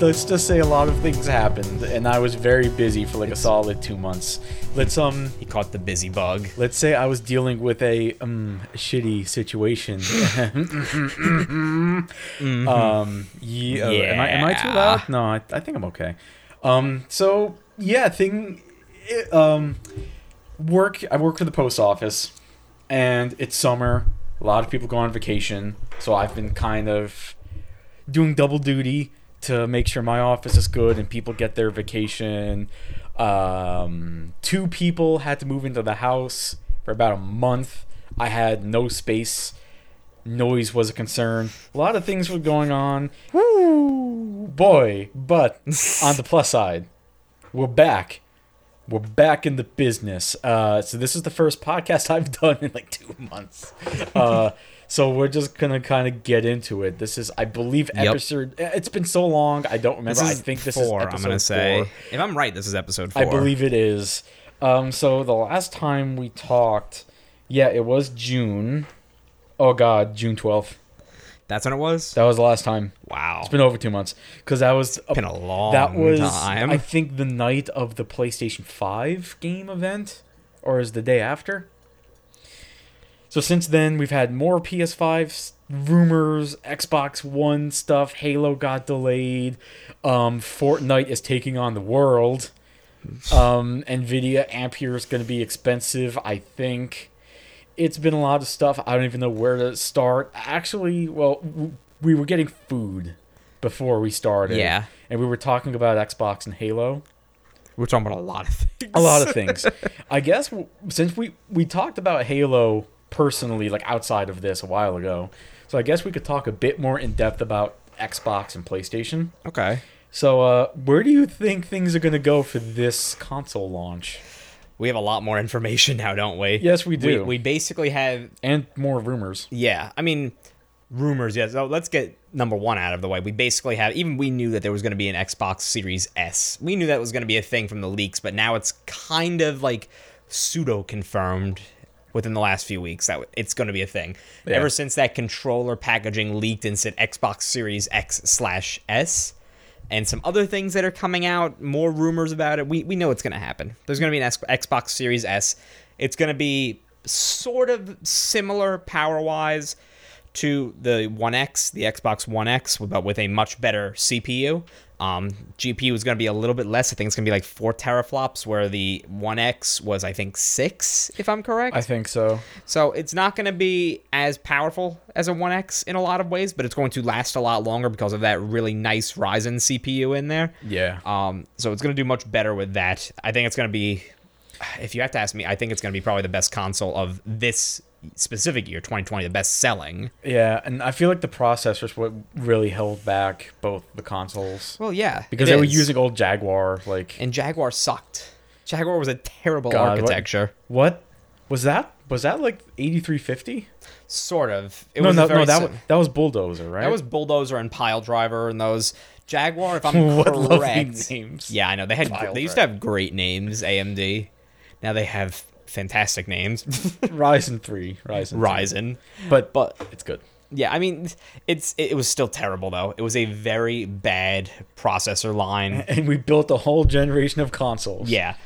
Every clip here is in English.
let's just say a lot of things happened, and I was very busy for like a solid two months. Let's um He caught the busy bug. let's say I was dealing with a um shitty situation. Um, yeah, uh, am I am I too Yeah. loud? No, I, I think I'm okay. Um, so yeah, thing, it, um, work. I work for the post office, and it's summer. A lot of people go on vacation, so I've been kind of doing double duty to make sure my office is good and people get their vacation. Um, two people had to move into the house for about a month. I had no space. Noise was a concern. A lot of things were going on. Woo, boy! But on the plus side, we're back. We're back in the business. Uh, so this is the first podcast I've done in like two months. Uh, so we're just gonna kind of get into it. This is, I believe, Yep. episode. It's been so long. I don't remember. I think this four. is episode I'm gonna say, four. if I'm right, this is episode four. I believe it is. Um, so the last time we talked, yeah, it was June. Oh God, June twelfth. that's when it was. That was the last time. Wow, It's been over two months because that was been a long time. that was time. I think the night of the PlayStation Five game event, or is the day after. So since then, we've had more PS5 rumors, Xbox One stuff. Halo got delayed. Um, Fortnite is taking on the world. Um, Nvidia Ampere is going to be expensive. I think it's been a lot of stuff. I don't even know where to start. Actually, well, we were getting food before we started. Yeah. and we were talking about Xbox and Halo We're talking about a lot of things. a lot of things. I guess since we we talked about Halo personally, like outside of this a while ago, so I guess we could talk a bit more in depth about Xbox and PlayStation. Okay. So, uh, where do you think things are gonna go for this console launch? We have a lot more information now, don't we? Yes, we do. We, we basically have And more rumors. Yeah, I mean, rumors. Yes. So let's get number one out of the way. We basically have. Even we knew that there was going to be an Xbox Series S. We knew that was going to be a thing from the leaks, but now it's kind of like pseudo confirmed within the last few weeks that it's going to be a thing. Yeah. Ever since that controller packaging leaked and said Xbox Series X slash S. And some other things that are coming out, more rumors about it. We, we know it's going to happen. There's going to be an X- Xbox Series S. It's going to be sort of similar power wise to the One X, the Xbox One X, but with a much better CPU. Um, GPU is going to be a little bit less. I think it's going to be like four teraflops, where the One X was, I think, six, if I'm correct. I think so. So it's not going to be as powerful as a One X in a lot of ways, but it's going to last a lot longer because of that really nice Ryzen CPU in there. Yeah. Um, so it's going to do much better with that. I think it's going to be, if you have to ask me, I think it's going to be probably the best console of this specific year, 2020, the best selling. Yeah, and I feel like the processors what really held back both the consoles Well, yeah, because it they were using old Jaguar. Like, and Jaguar sucked. Jaguar was a terrible God, architecture. what was that? Was that like eighty three fifty? Sort of. It No, was no, very no. That si- was, that was Bulldozer, right? that was Bulldozer and Pile Driver and those. Jaguar, if I'm what correct. names. Yeah, I know. They had Pile they used to have great names, AMD. Now they have fantastic names. Ryzen three, Ryzen, 3. Ryzen. but But it's good. Yeah, I mean, it's it was still terrible though. It was a very bad processor line. And we built a whole generation of consoles. Yeah,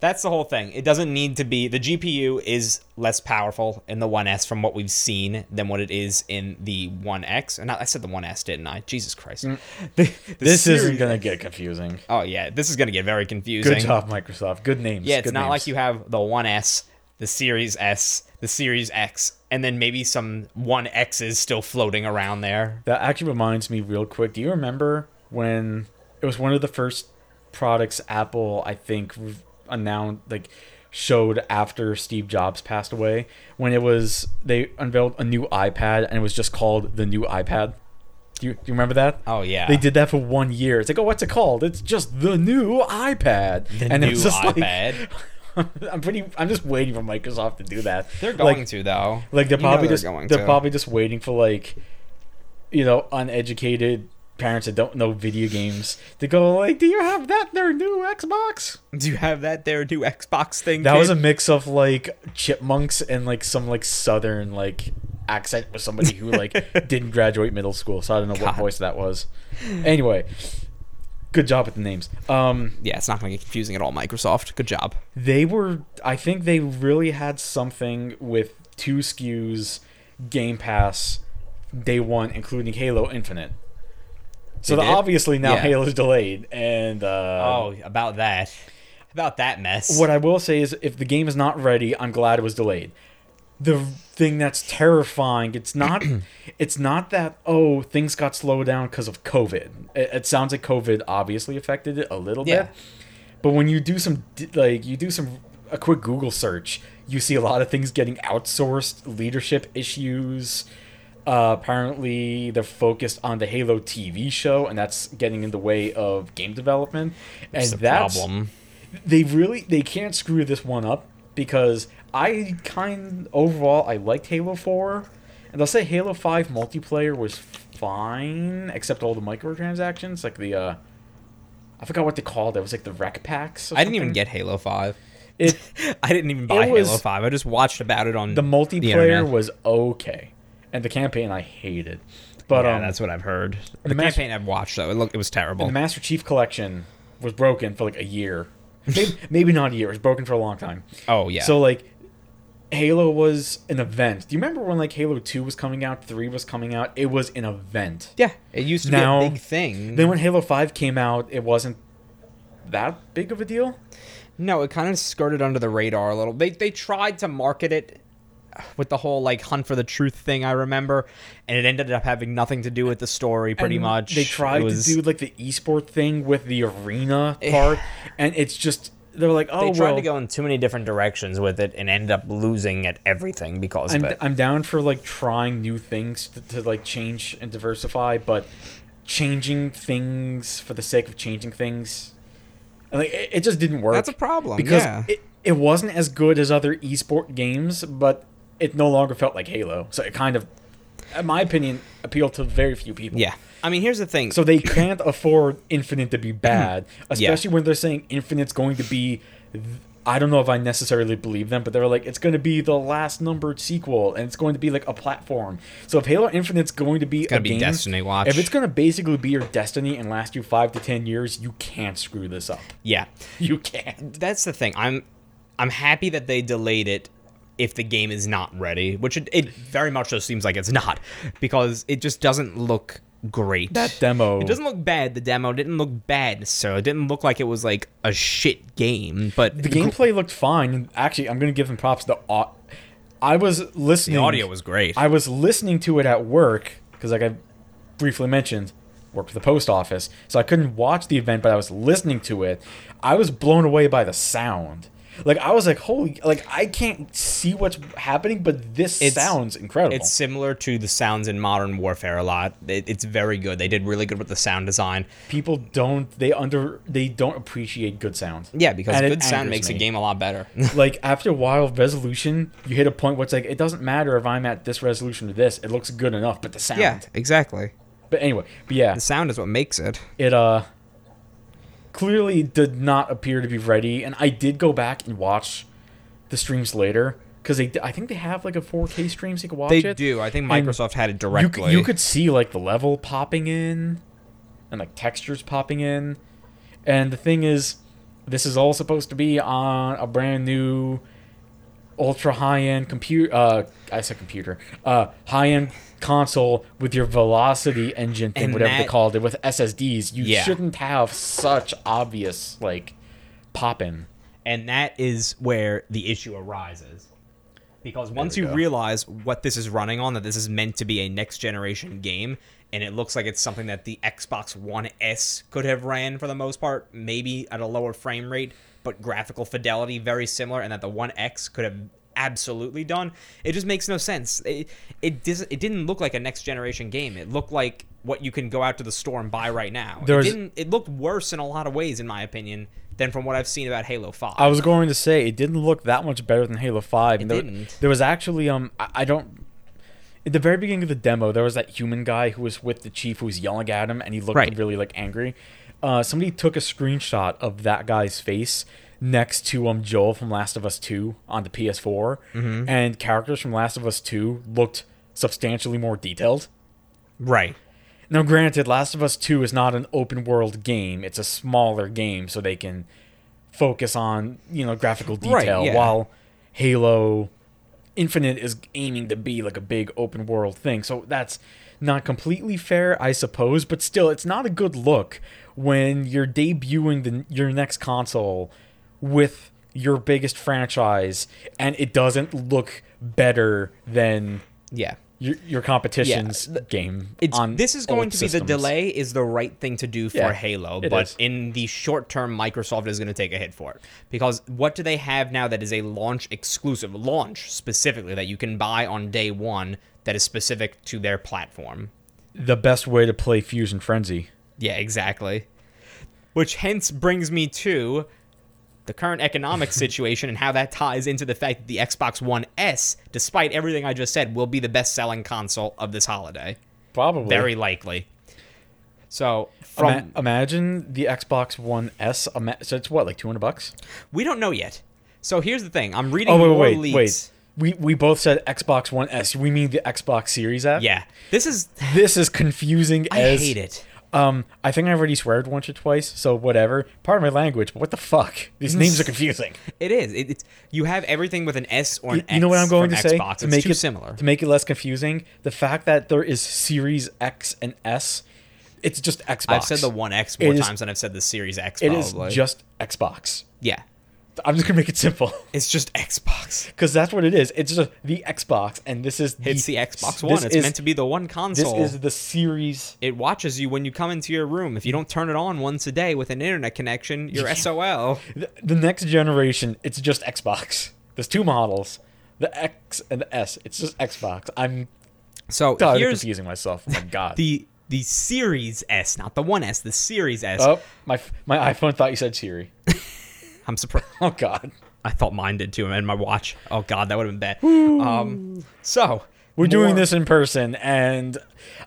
that's the whole thing. It doesn't need to be. The GPU is less powerful in the 1S from what we've seen than what it is in the One X. And I said the 1S, didn't I? Jesus Christ. The- the Mm. This series- isn't gonna get confusing. Oh yeah, this is gonna get very confusing. Good job, Microsoft. Good names. Yeah, it's Good not names. like you have the 1S, the Series S, the Series X, and then maybe some One X's still floating around there. That actually reminds me real quick. Do you remember when it was one of the first products Apple, I think, announced like showed after Steve Jobs passed away? When it was they unveiled a new iPad and it was just called the new iPad. Do you, do you remember that? Oh yeah, They did that for one year. It's like, oh, what's it called? It's just the new iPad. the and new it was just like- iPad. I'm pretty. I'm just waiting for Microsoft to do that. They're Like- going to though. like they're You probably they're just going they're to. probably just waiting for like you know uneducated parents that don't know video games to go like do you have that their new xbox Do you have that their new Xbox thing? that was a mix of like chipmunks and like some like southern like accent with somebody who like didn't graduate middle school, so I don't know what voice that was. Anyway, good job with the names. Um, Yeah, it's not going to get confusing at all. Microsoft, good job. they were I think they really had something with two SKUs Game Pass day one including Halo Infinite. So the- obviously now Yeah. Halo's delayed and uh oh, about that, about that mess. what I will say is if the game is not ready, I'm glad it was delayed. The thing that's terrifying, it's not it's not that oh, things got slowed down because of COVID. It, it sounds like COVID obviously affected it a little Yeah. bit. But when you do some like you do some a quick Google search, you see a lot of things getting outsourced, leadership issues. Uh, apparently, they're focused on the Halo TV show, and that's getting in the way of game development. And It's the that's problem. they really they can't screw this one up because I kind overall I liked Halo 4 and I'll say Halo 5 multiplayer was fine except all the microtransactions like the uh I forgot what they called it. It was like the REQ packs. or I didn't even get Halo Five. it. I didn't even buy was- Halo Five. I just watched about it on The multiplayer internet. was okay, and the campaign I hated. But yeah, um, that's what I've heard. The, the Mas- campaign I've watched though, it looked it was terrible. the Master Chief collection was broken for like a year, maybe, maybe not a year. It was broken for a long time. oh yeah. So like Halo was an event. Do you remember when like Halo 2 was coming out, 3 was coming out? It was an event. yeah, it used to Now- be a big thing. Then when Halo 5 came out, it wasn't that big of a deal. No, it kind of skirted under the radar a little. They they tried to market it with the whole like hunt for the truth thing. I remember, and it ended up having nothing to do with the story. Pretty And much, They tried was- to do like the esport thing with the arena part and it's just they're like, "Oh, They tried well, to go in too many different directions with it and ended up losing at everything because I'm, of it. I'm down for like trying new things to, to like change and diversify, but changing things for the sake of changing things, like it, it just didn't work. That's a problem, because yeah. it, it wasn't as good as other esport games, but it no longer felt like Halo. So it kind of, in my opinion, appealed to very few people. yeah, I mean, here's the thing. So they can't afford Infinite to be bad, especially when they're saying Infinite's going to be. I don't know if I necessarily believe them, but they're like, it's going to be the last numbered sequel, and it's going to be like a platform. So if Halo Infinite's going to be gonna a be game, Destiny Watch. if it's going to basically be your Destiny and last you five to ten years, you can't screw this up. yeah, You can't. that's the thing. I'm I'm happy that they delayed it if the game is not ready, which it, it very much so seems like it's not because it just doesn't look great. That demo. It doesn't look bad. The demo didn't look bad so It didn't look like it was like a shit game, but the gameplay looked fine. and Actually, I'm going to give them props. The au- I was listening. the audio was great. I was listening to it at work because, like I briefly mentioned, worked for the post office, so I couldn't watch the event, but I was listening to it. I was blown away by the sound. Like I was like, holy! Like I can't see what's happening, but this It's- sounds incredible. It's similar to the sounds in Modern Warfare a lot. It, it's very good. They did really good with the sound design. People don't they under they don't appreciate good sound. Yeah, because And good sound makes a game a lot better. like after a while of resolution, you hit a point where it's like it doesn't matter if I'm at this resolution or this. It looks good enough, but the sound. yeah, exactly. But anyway, but yeah, The sound is what makes it. it uh clearly did not appear to be ready and i did go back and watch the streams later because they i think they have like a 4k stream so you can watch They it They do. I think And Microsoft had it directly. c- you could see like the level popping in and like textures popping in and the thing is this is all supposed to be on a brand new ultra high end computer uh i said computer uh high end console with your velocity engine thing And whatever they called it with ssds you Yeah. shouldn't have such obvious like pop in and that is where the issue arises. Because once you go. realize what this is running on, that this is meant to be a next generation game, and it looks like it's something that the Xbox One S could have ran for the most part, maybe at a lower frame rate, but graphical fidelity very similar, and that the One X could have absolutely done. It just makes no sense. It it, dis- it didn't look like a next generation game. It looked like what you can go out to the store and buy right now. There's- it didn't. It looked worse in a lot of ways, in my opinion, than from what I've seen about Halo Five. i was going to say it didn't look that much better than halo 5 It there, didn't. there was actually um I, I don't at the very beginning of the demo there was that human guy who was with the chief who was yelling at him and he looked Right. really like angry uh somebody took a screenshot of that guy's face next to um Joel from Last of Us 2 on the PS4 Mm-hmm. and characters from Last of Us 2 looked substantially more detailed. Right. Now, granted, Last of Us 2 is not an open world game, it's a smaller game, so they can focus on, you know, graphical Right, detail, yeah. while Halo Infinite is aiming to be like a big open world thing. So that's not completely fair, I suppose, but still, it's not a good look when you're debuting the, your next console with your biggest franchise and it doesn't look better than Yeah. your, your competition's Yeah, game. It's this is going to be the delay is the right thing to do for Yeah, Halo, but is. in the short term, Microsoft is going to take a hit for it because what do they have now that is a launch exclusive, launch specifically that you can buy on day one that is specific to their platform? The best way to play Fusion Frenzy. Yeah, exactly. Which hence brings me to the current economic situation and how that ties into the fact that the Xbox One S, despite everything I just said, will be the best selling console of this holiday. Probably. Very likely. So Ima- from imagine the Xbox One S. So it's what, like 200 bucks? we don't know yet. So here's the thing. I'm reading Oh, wait, more wait, leaks. wait. We, we both said Xbox One S. We mean the Xbox Series S? Yeah. This is This is confusing I as. hate it. Um, I think I already sweared once or twice, so whatever. Part of my language, but what the fuck? These names are confusing. It is. It, it's you have everything with an S or an You, you know what I'm going to say Xbox. to make it similar. to make it less confusing? The fact that there is Series X and S, it's just Xbox. I've said the One X more It is- times than I've said the Series X. It is just Xbox. yeah. I'm just gonna make it simple It's just Xbox. because that's what it is. It's just the Xbox, and this is the, It's the Xbox One. It's is- meant to be the one console. This is the Series. it watches you when you come into your room. If you don't turn it on once a day with an internet connection, you're SOL. The, the next generation, it's just Xbox. There's two models, the X and the S. It's just Xbox. I'm So of here's confusing myself. Oh my god. the the Series S, not the One S, the Series S. oh my my iPhone thought you said Siri. I'm surprised. Oh god. I thought mine did too, and my watch. Oh god, that would have been bad. Um, so We're doing this in person, and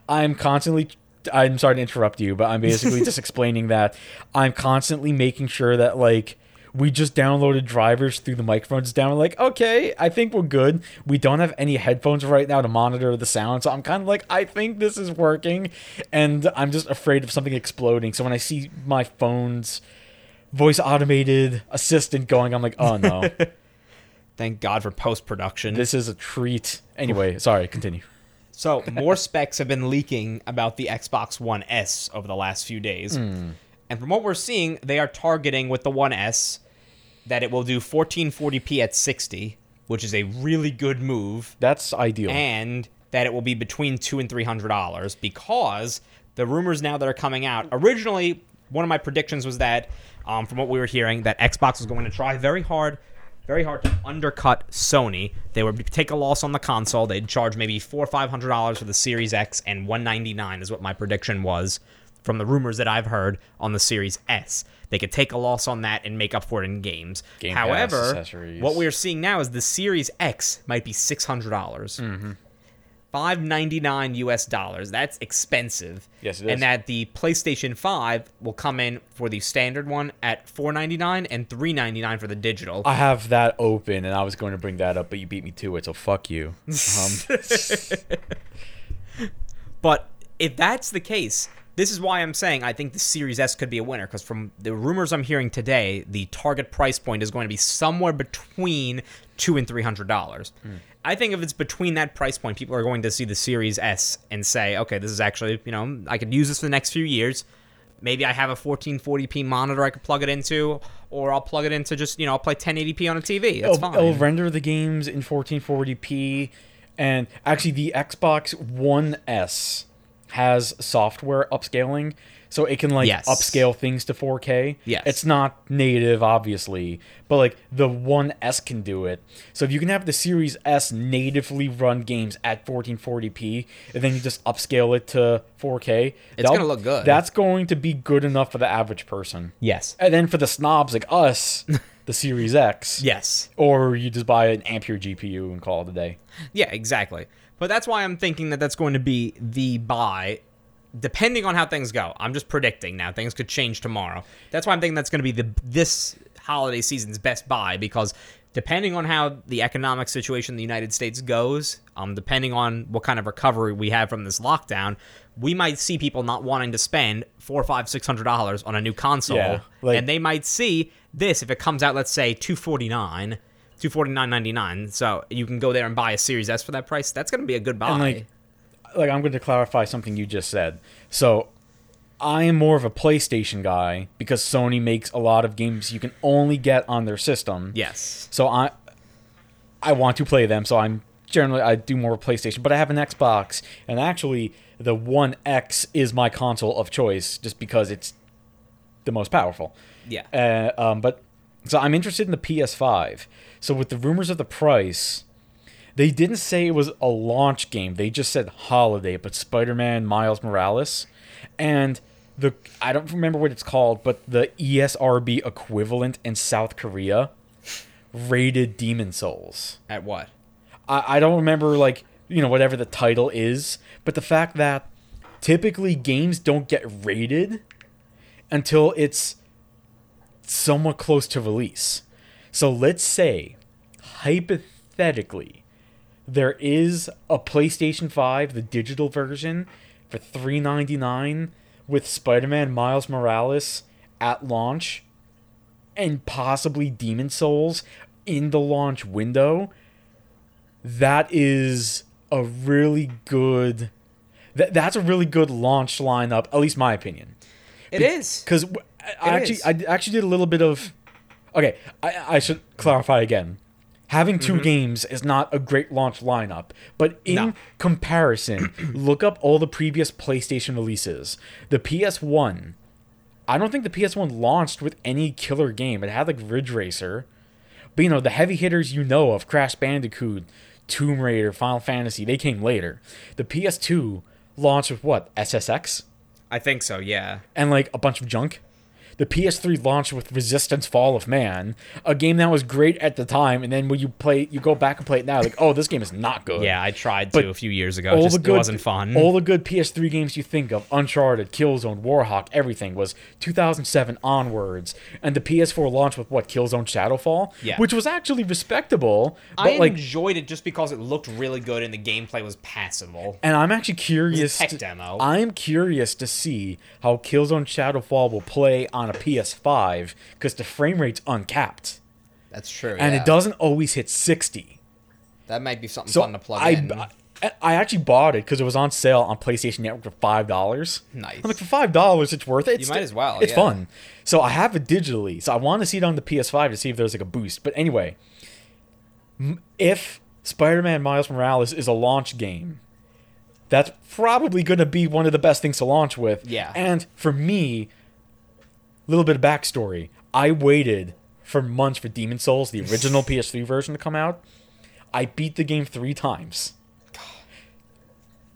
I'm constantly. I'm sorry to interrupt you, but I'm basically just explaining that I'm constantly making sure that like we just downloaded drivers through the microphones down. We're like, okay, I think we're good. We don't have any headphones right now to monitor the sound, so I'm kind of like, I think this is working, and I'm just afraid of something exploding. So when I see my phone's voice automated assistant going, I'm like, oh no, Thank God for post production. this is a treat. Anyway, sorry, continue. So more specs have been leaking about the Xbox One S over the last few days. Hmm. And from what we're seeing, they are targeting with the One S that it will do 1440p at 60, which is a really good move, That's ideal. and that it will be between two and three hundred dollars because the rumors now that are coming out. Originally, one of my predictions was that, um, from what we were hearing, that Xbox was going to try very hard, very hard to undercut Sony. They would take a loss on the console. They'd charge maybe four or five hundred dollars for the Series X, and one ninety nine is what my prediction was from the rumors that I've heard on the Series S. They could take a loss on that and make up for it in games. Game However, what we're seeing now is the Series X might be six hundred dollars. Mm-hmm. Five ninety nine US dollars. That's expensive. Yes, it is. And that the PlayStation Five will come in for the standard one at four ninety nine and three ninety nine for the digital. I have that open, and I was going to bring that up, but you beat me to it, so fuck you. Um, But if that's the case, this is why I'm saying I think the Series S could be a winner because from the rumors I'm hearing today, the target price point is going to be somewhere between two and three hundred dollars. I think if it's between that price point, people are going to see the Series S and say, okay, this is actually you know I could use this for the next few years. Maybe I have a 1440p monitor I could plug it into, or I'll plug it into just you know I'll play 1080p on a TV. That's it'll, fine. it'll render the games in 1440p, and actually, the Xbox One S has software upscaling, so it can like Yes. upscale things to 4K. Yes. it's not native, obviously, but like the One S can do it. So if you can have the Series S natively run games at 1440p, and then you just upscale it to 4K, It's gonna look good. That's going to be good enough for the average person. yes. And then for the snobs like us, the Series X. Yes. Or you just buy an Ampere GPU and call it a day. Yeah, exactly. But that's why I'm thinking that that's going to be the buy, depending on how things go. I'm just predicting now. Things could change tomorrow. That's why I'm thinking that's going to be the this holiday season's best buy because depending on how the economic situation in the United States goes, um, depending on what kind of recovery we have from this lockdown, we might see people not wanting to spend four, five, six hundred dollars on a new console, Yeah, like- and they might see this if it comes out, let's say two forty nine. Two forty nine ninety nine. So you can go there and buy a Series S for that price. That's gonna be a good buy. Like, like I'm going to clarify something you just said. So, I am more of a PlayStation guy because Sony makes a lot of games you can only get on their system. yes. So I, I want to play them. So I'm generally I do more PlayStation, but I have an Xbox, and actually the One X is my console of choice just because it's the most powerful. Yeah. Uh, um, but so I'm interested in the PS5. So with the rumors of the price, they didn't say it was a launch game. They just said holiday. But Spider-Man Miles Morales, and the I don't remember what it's called, but the ESRB equivalent in South Korea rated Demon Souls. At what? I, I don't remember like you know whatever the title is, but the fact that typically games don't get rated until it's somewhat close to release. So let's say hypothetically there is a PlayStation 5 the digital version for 399 with Spider-Man Miles Morales at launch and possibly Demon Souls in the launch window that is a really good that, that's a really good launch lineup at least my opinion It is. because I It actually is. I actually did a little bit of okay I, I should clarify again having 2 games is not a great launch lineup but in Mm-hmm. No. comparison look up all the previous PlayStation releases the PS1 I don't think the PS1 launched with any killer game it had like Ridge Racer but you know, the heavy hitters you know of, Crash Bandicoot, Tomb Raider, Final Fantasy, they came later. The PS2 launched with what? SSX? I think so. Yeah. And like a bunch of junk. The PS3 launched with Resistance Fall of Man, a game that was great at the time, and then when you play you go back and play it now, like, oh, this game is not good. Yeah, I tried But to a few years ago. all Just, the good, wasn't fun. All the good PS3 games you think of, Uncharted, Killzone, Warhawk, everything was 2007 onwards, and the PS4 launched with what Killzone Shadowfall, Yeah. which was actually respectable, but I like, enjoyed it just because it looked really good and the gameplay was passable. and I'm actually curious. tech to- demo. I'm curious to see how Killzone Shadowfall will play on a PS5 because the frame rate's uncapped, That's true. and yeah. it doesn't always hit 60. That might be something So fun to plug I, in. I I actually bought it because it was on sale on PlayStation Network for five dollars. Nice. I'm like for five dollars, it's worth it. It's might as well, It's yeah. fun. So I have it digitally. So I want to see it on the PS5 to see if there's like a boost. But anyway, if Spider-Man Miles Morales is a launch game, that's probably going to be one of the best things to launch with. Yeah. And for me, little bit of backstory. I waited for months for Demon Souls, the original PS3 version, to come out. I beat the game three times.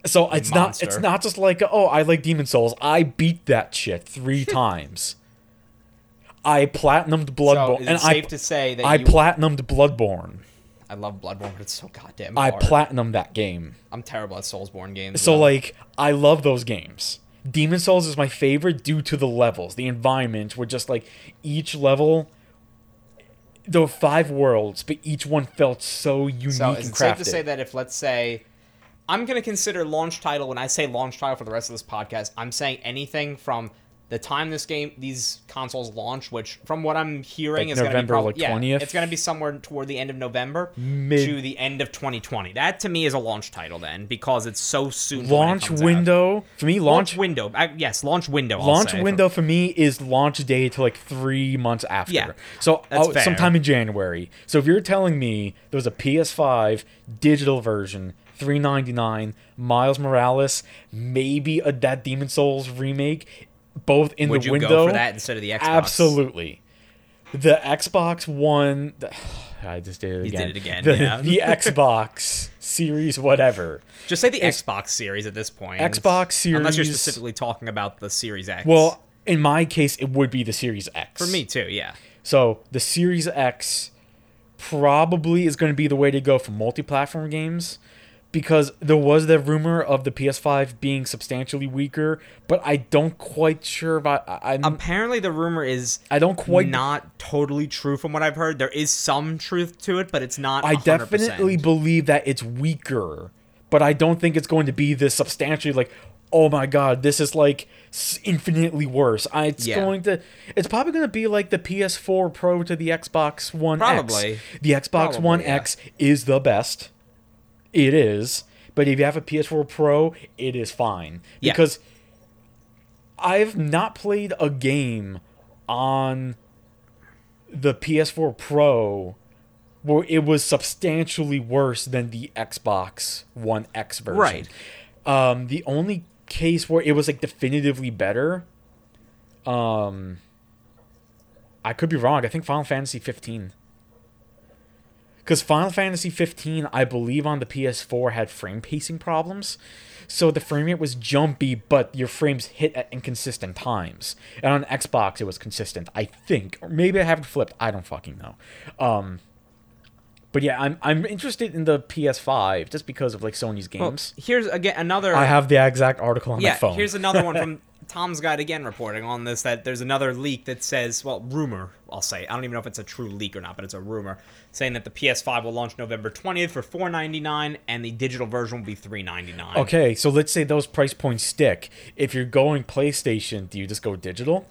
So it's not it's not just like oh I like Demon Souls. I beat that shit three times. I platinumed so Bloodborne, is and it I safe to say that I you, platinumed Bloodborne. I love Bloodborne, but it's so goddamn I hard. platinumed that game. I'm terrible at Soulsborne games. So though. like I love those games. Demon Souls is my favorite due to the levels. The environment were just like each level there were five worlds, but each one felt so unique So and is it crafted. safe to say that if let's say I'm gonna consider launch title when I say launch title for the rest of this podcast, I'm saying anything from the time this game these consoles launch, which from what I'm hearing Like is November, gonna be like, yeah, 20th? It's gonna be somewhere toward the end of November Mid- to the end of 2020. That to me is a launch title then because it's so soon. to when it launch comes out. window for me Launch, launch window. I, yes, launch window. I'll launch say. window for me is launch day to like three months after. Yeah, so that's oh, sometime in January. So if you're telling me there was a PS5 digital version, three ninety nine, Miles Morales, maybe a that Demon Souls remake, both in Would the you window. go for that instead of the Xbox? Absolutely. The Xbox One. The, I just did it You again. did it again, The, yeah. the Xbox Series, whatever. Just say the Xbox Series at this point. Xbox Series. Unless you're specifically talking about the Series X. Well, in my case, it would be the Series X. for me too. Yeah. So the Series X probably is going to be the way to go for multi-platform games, because there was the rumor of the PS5 being substantially weaker, but I don't quite sure if I I, I'm, Apparently, the rumor is I don't quite not totally true from what I've heard. There is some truth to it, but it's not. I 100%. definitely believe that it's weaker, but I don't think it's going to be this substantially like, oh my god, this is like infinitely worse. I, it's Yeah. going to, it's probably going to be like the PS4 Pro to the Xbox One Probably. X. The Xbox Probably, One yeah. X is the best. It is, but if you have a PS4 Pro, it is fine Yeah. because I've not played a game on the PS4 Pro where it was substantially worse than the Xbox One X version. Right. Um, the only case where it was like definitively better, um, I could be wrong. I think Final Fantasy 15. Because Final Fantasy 15, I believe on the PS4 had frame pacing problems. So the frame rate was jumpy, but your frames hit at inconsistent times. And on Xbox, it was consistent, I think. Or maybe I haven't flipped. I don't fucking know. Um, but yeah, I'm I'm interested in the PS5 just because of like Sony's Well, games. here's again another. I have the exact article on yeah, my phone. here's another one from Tom's Guide again reporting on this that there's another leak that says, well, rumor, I'll say. I don't even know if it's a true leak or not, but it's a rumor saying that the PS5 will launch November 20th for 4.99 and the digital version will be 3.99. Okay, so let's say those price points stick. If you're going PlayStation, do you just go digital?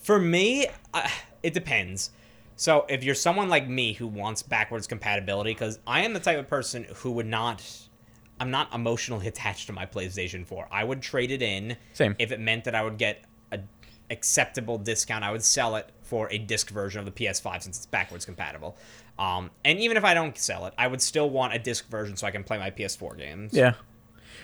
For me, uh, it depends. So if you're someone like me who wants backwards compatibility, because I am the type of person who would not, I'm not emotionally attached to my PlayStation 4. I would trade it in. Same. If it meant that I would get a acceptable discount, I would sell it for a disc version of the PS5 since it's backwards compatible. Um, and even if I don't sell it, I would still want a disc version so I can play my PS4 games. Yeah.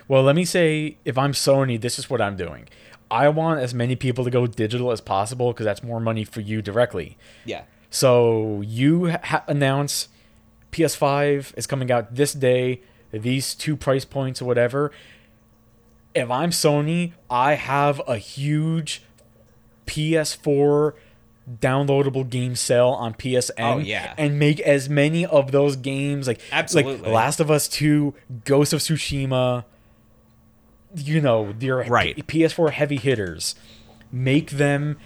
Well, let me say, if I'm Sony, this is what I'm doing. I want as many people to go digital as possible because that's more money for you directly. Yeah. So you ha- announce PS5 is coming out this day, these two price points or whatever. If I'm Sony, I have a huge PS4 downloadable game sale on PSN Oh, yeah. and make as many of those games like Absolutely. like Last of Us 2, Ghost of Tsushima, you know, your Right. PS4 heavy hitters. Make them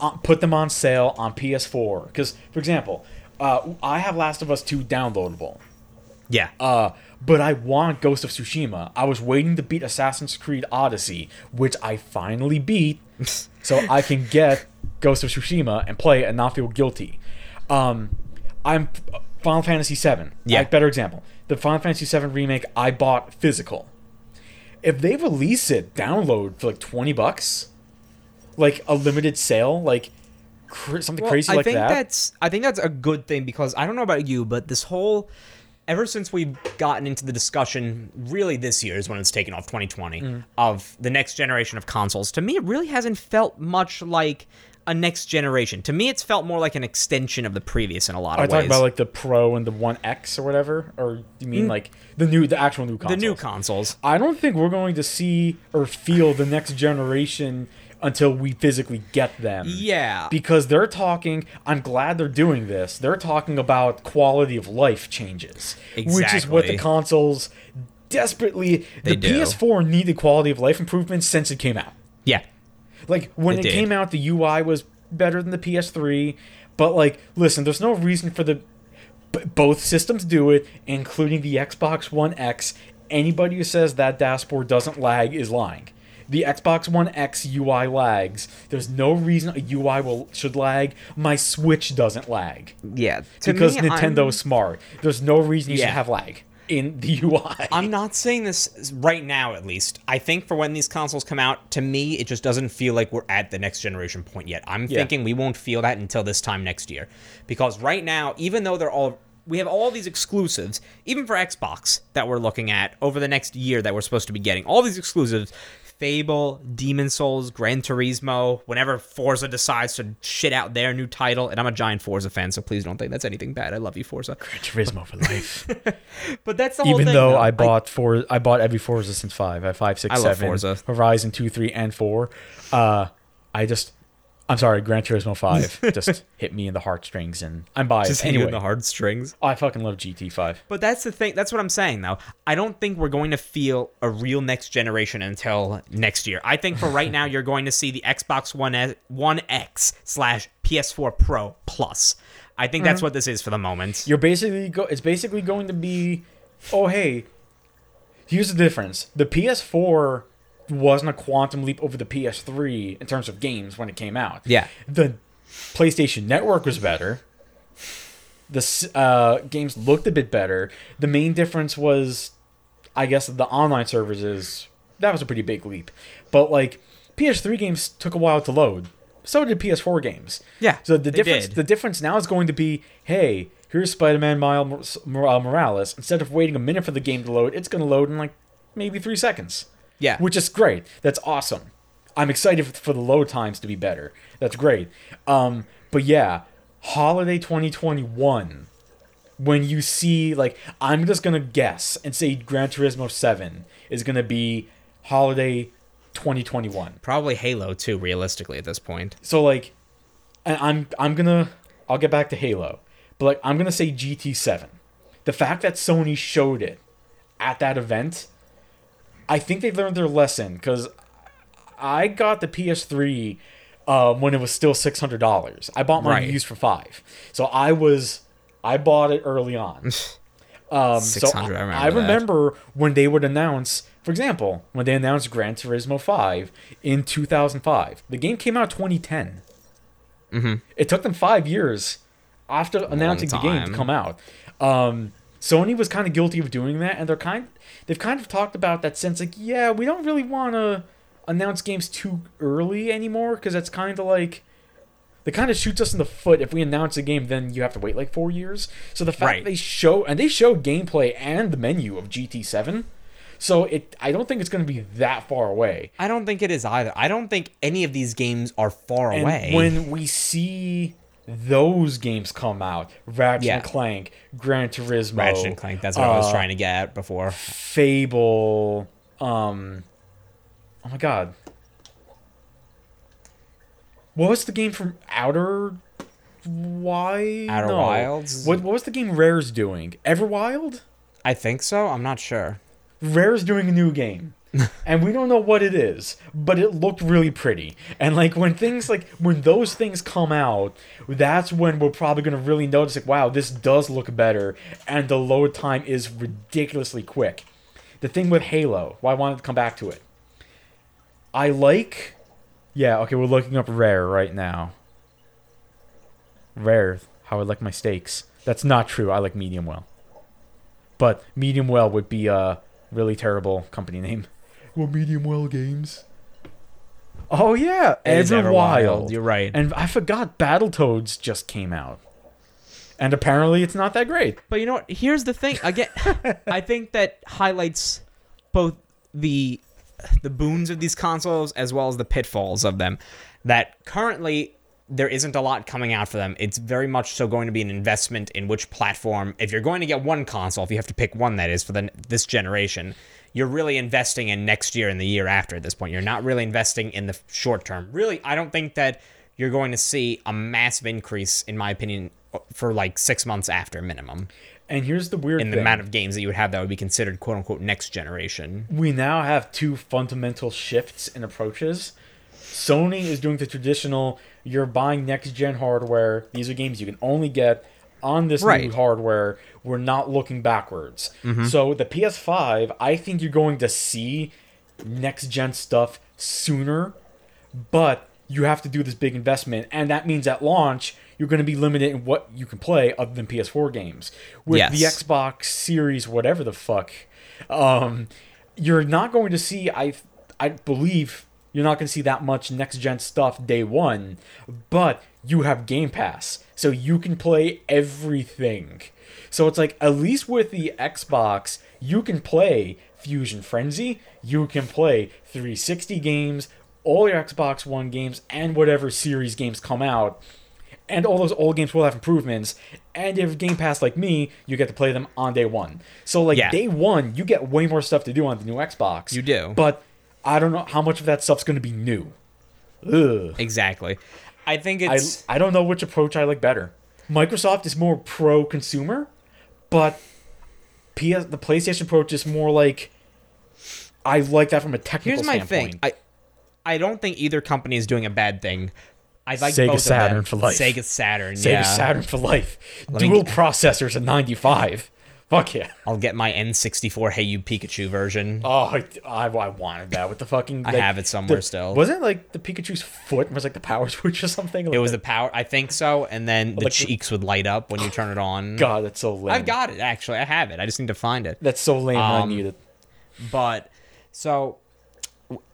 uh, put them on sale on PS4 because for example, uh, I have Last of Us 2 downloadable. Yeah. Uh, but I want Ghost of Tsushima. I was waiting to beat Assassin's Creed Odyssey, which I finally beat, so I can get Ghost of Tsushima and play and not feel guilty. Um, I'm Final Fantasy VII. Yeah. Like, better example. The Final Fantasy VII remake I bought physical. If they release it download for like twenty bucks, like a limited sale, like cr- something Well, crazy I like think that. that's I think that's a good thing because I don't know about you, but this whole ever since we've gotten into the discussion, really this year is when it's taken off 2020 Mm. of the next generation of consoles. To me, it really hasn't felt much like a next generation. To me, it's felt more like an extension of the previous in a lot Are you of ways. talking about like the Pro and the One X or whatever, or do you mean like the new, the actual new Mm. the new consoles. I don't think we're going to see or feel the next generation until we physically get them. Yeah. Because they're talking, I'm glad they're doing this. They're talking about quality of life changes, exactly. which is what the consoles desperately. They the do. PS4 needed quality of life improvements since it came out. yeah. Like when It it, came out, the UI was better than the PS3. But like, listen, there's no reason for the b- both systems do it, including the Xbox One X. Anybody who says that dashboard doesn't lag is lying. The Xbox One X UI lags. There's no reason a UI will should lag. My Switch doesn't lag Yeah. Because me, Nintendo's I'm- smart. There's no reason you Yeah. should have lag in the UI. I'm not saying this right now, at least. I think for when these consoles come out, to me, it just doesn't feel like we're at the next generation point yet. I'm Yeah. thinking we won't feel that until this time next year. Because right now, even though they're all. We have all these exclusives, even for Xbox, that we're looking at over the next year that we're supposed to be getting. All these exclusives Fable, Demon Souls, Gran Turismo, whenever Forza decides to shit out their new title. And I'm a giant Forza fan, so please don't think that's anything bad. I love you, Forza. Gran Turismo for life. But that's the whole Even thing. though though. I bought four, I bought every Forza since five. I have five, six, I love seven, Forza. Horizon two, three, and four. Uh, I just I'm sorry, Gran Turismo 5 just hit me in the heartstrings, and I'm biased. Just hit anyway, you in the hard strings. I fucking love GT5. But that's the thing. That's what I'm saying, though. I don't think we're going to feel a real next generation until next year. I think for right now, you're going to see the Xbox One S, One X slash PS4 Pro Plus. I think that's mm-hmm. what this is for the moment. You're basically go. It's basically going to be, oh hey, here's the difference. The PS4 wasn't a quantum leap over the PS3 in terms of games when it came out. Yeah. The PlayStation Network was better. The uh, games looked a bit better. The main difference was, I guess, the online services. That was a pretty big leap. But like PS3 games took a while to load. So did PS4 games. Yeah, So the difference did. the difference now is going to be, hey, here's Spider-Man Miles uh, Morales. Instead of waiting a minute for the game to load, it's going to load in like maybe 3 seconds. Yeah. Which is great. That's awesome. I'm excited for the load times to be better. That's great. Um, but yeah, holiday 2021 when you see like I'm just going to guess and say Gran Turismo 7 is going to be holiday 2021. Probably Halo too, realistically at this point. So like, and I'm I'm gonna I'll get back to Halo, but like I'm gonna say GT7. The fact that Sony showed it at that event, I think they learned their lesson because I got the PS3 um, when it was still six hundred dollars. I bought mine Right. used for five, so I was I bought it early on. Um, so 600, I remember I remember when they would announce, for example, when they announced Gran Turismo 5 in 2005. The game came out 2010. Mm-hmm. It took them five years after announcing the game to come out. Um, Sony was kind of guilty of doing that, and they're kind they've kind of talked about that since like, yeah, we don't really want to announce games too early anymore because that's kind of like they kind of shoots us in the foot if we announce a game then you have to wait like four years so the fact Right. they show and they show gameplay and the menu of gt7 so it i don't think it's going to be that far away I don't think it is either. I don't think any of these games are far and away. when we see those games come out ratchet Yeah. and clank gran turismo Ratchet and Clank, that's what I was uh, trying to get at before. fable um oh my god what was the game from outer why Outer no. Wilds? what, what was the game rare's doing everwild I think so. I'm not sure. rare's doing a new game and we don't know what it is but it looked really pretty. And like when things like when those things come out that's when we're probably to really notice like wow this does look better and the load time is ridiculously quick. The thing with halo why i wanted to come back to it. I like yeah okay we're looking up rare right now. Rare how i like my steaks that's not true i like medium well. But medium well would be a really terrible company name well medium well games oh yeah It is everwild Everwild, you're right. and i forgot battletoads just came out and apparently it's not that great But you know what? Here's the thing. Again, I think that highlights both the the boons of these consoles as well as the pitfalls of them. That currently there isn't a lot coming out for them. It's very much so going to be an investment in which platform. If you're going to get one console, if you have to pick one that is for the this generation, you're really investing in next year and the year after at this point. You're not really investing in the short term. Really, I don't think that you're going to see a massive increase in my opinion for like 6 months after minimum and here's the weird in the thing amount of games that you would have that would be considered quote unquote next generation. we now have two fundamental shifts in approaches. Sony is doing the traditional you're buying next gen hardware. These are games you can only get on this new Right. hardware. We're not looking backwards. So the PS5, I think you're going to see next gen stuff sooner, but you have to do this big investment and that means at launch you're going to be limited in what you can play other than PS4 games. With the Xbox Series whatever the fuck um, you're not going to see I I believe you're not going to see that much next gen stuff day one, but you have Game Pass, so you can play everything. So it's like at least with the Xbox, you can play Fusion Frenzy, you can play 360 games, all your Xbox One games, and whatever series games come out and all those old games will have improvements. And if Game Pass like me, you get to play them on day one. So like Yeah. day one, you get way more stuff to do on the new Xbox. You do. but I don't know how much of that stuff's going to be new. Ugh. Exactly. I think I it's I don't know which approach I like better. Microsoft is more pro consumer, but PS the PlayStation approach is more like I like that from a technical here's my standpoint. thing. I I don't think either company is doing a bad thing. I like Sega both of Saturn them. for life. Sega Saturn. Sega yeah. Saturn for life. Let Dual processors at 95. Fuck yeah. I'll get my N64 Hey You Pikachu version. Oh, I, I, I wanted that with the fucking. I have it somewhere the- still. Wasn't it like the Pikachu's foot was like the power switch or something? It was the power, I think so, and then the Like cheeks would light up when you turn it on. God, that's so lame. I've got it actually. I have it. I just need to find it. That's so lame. I Um, need it. But so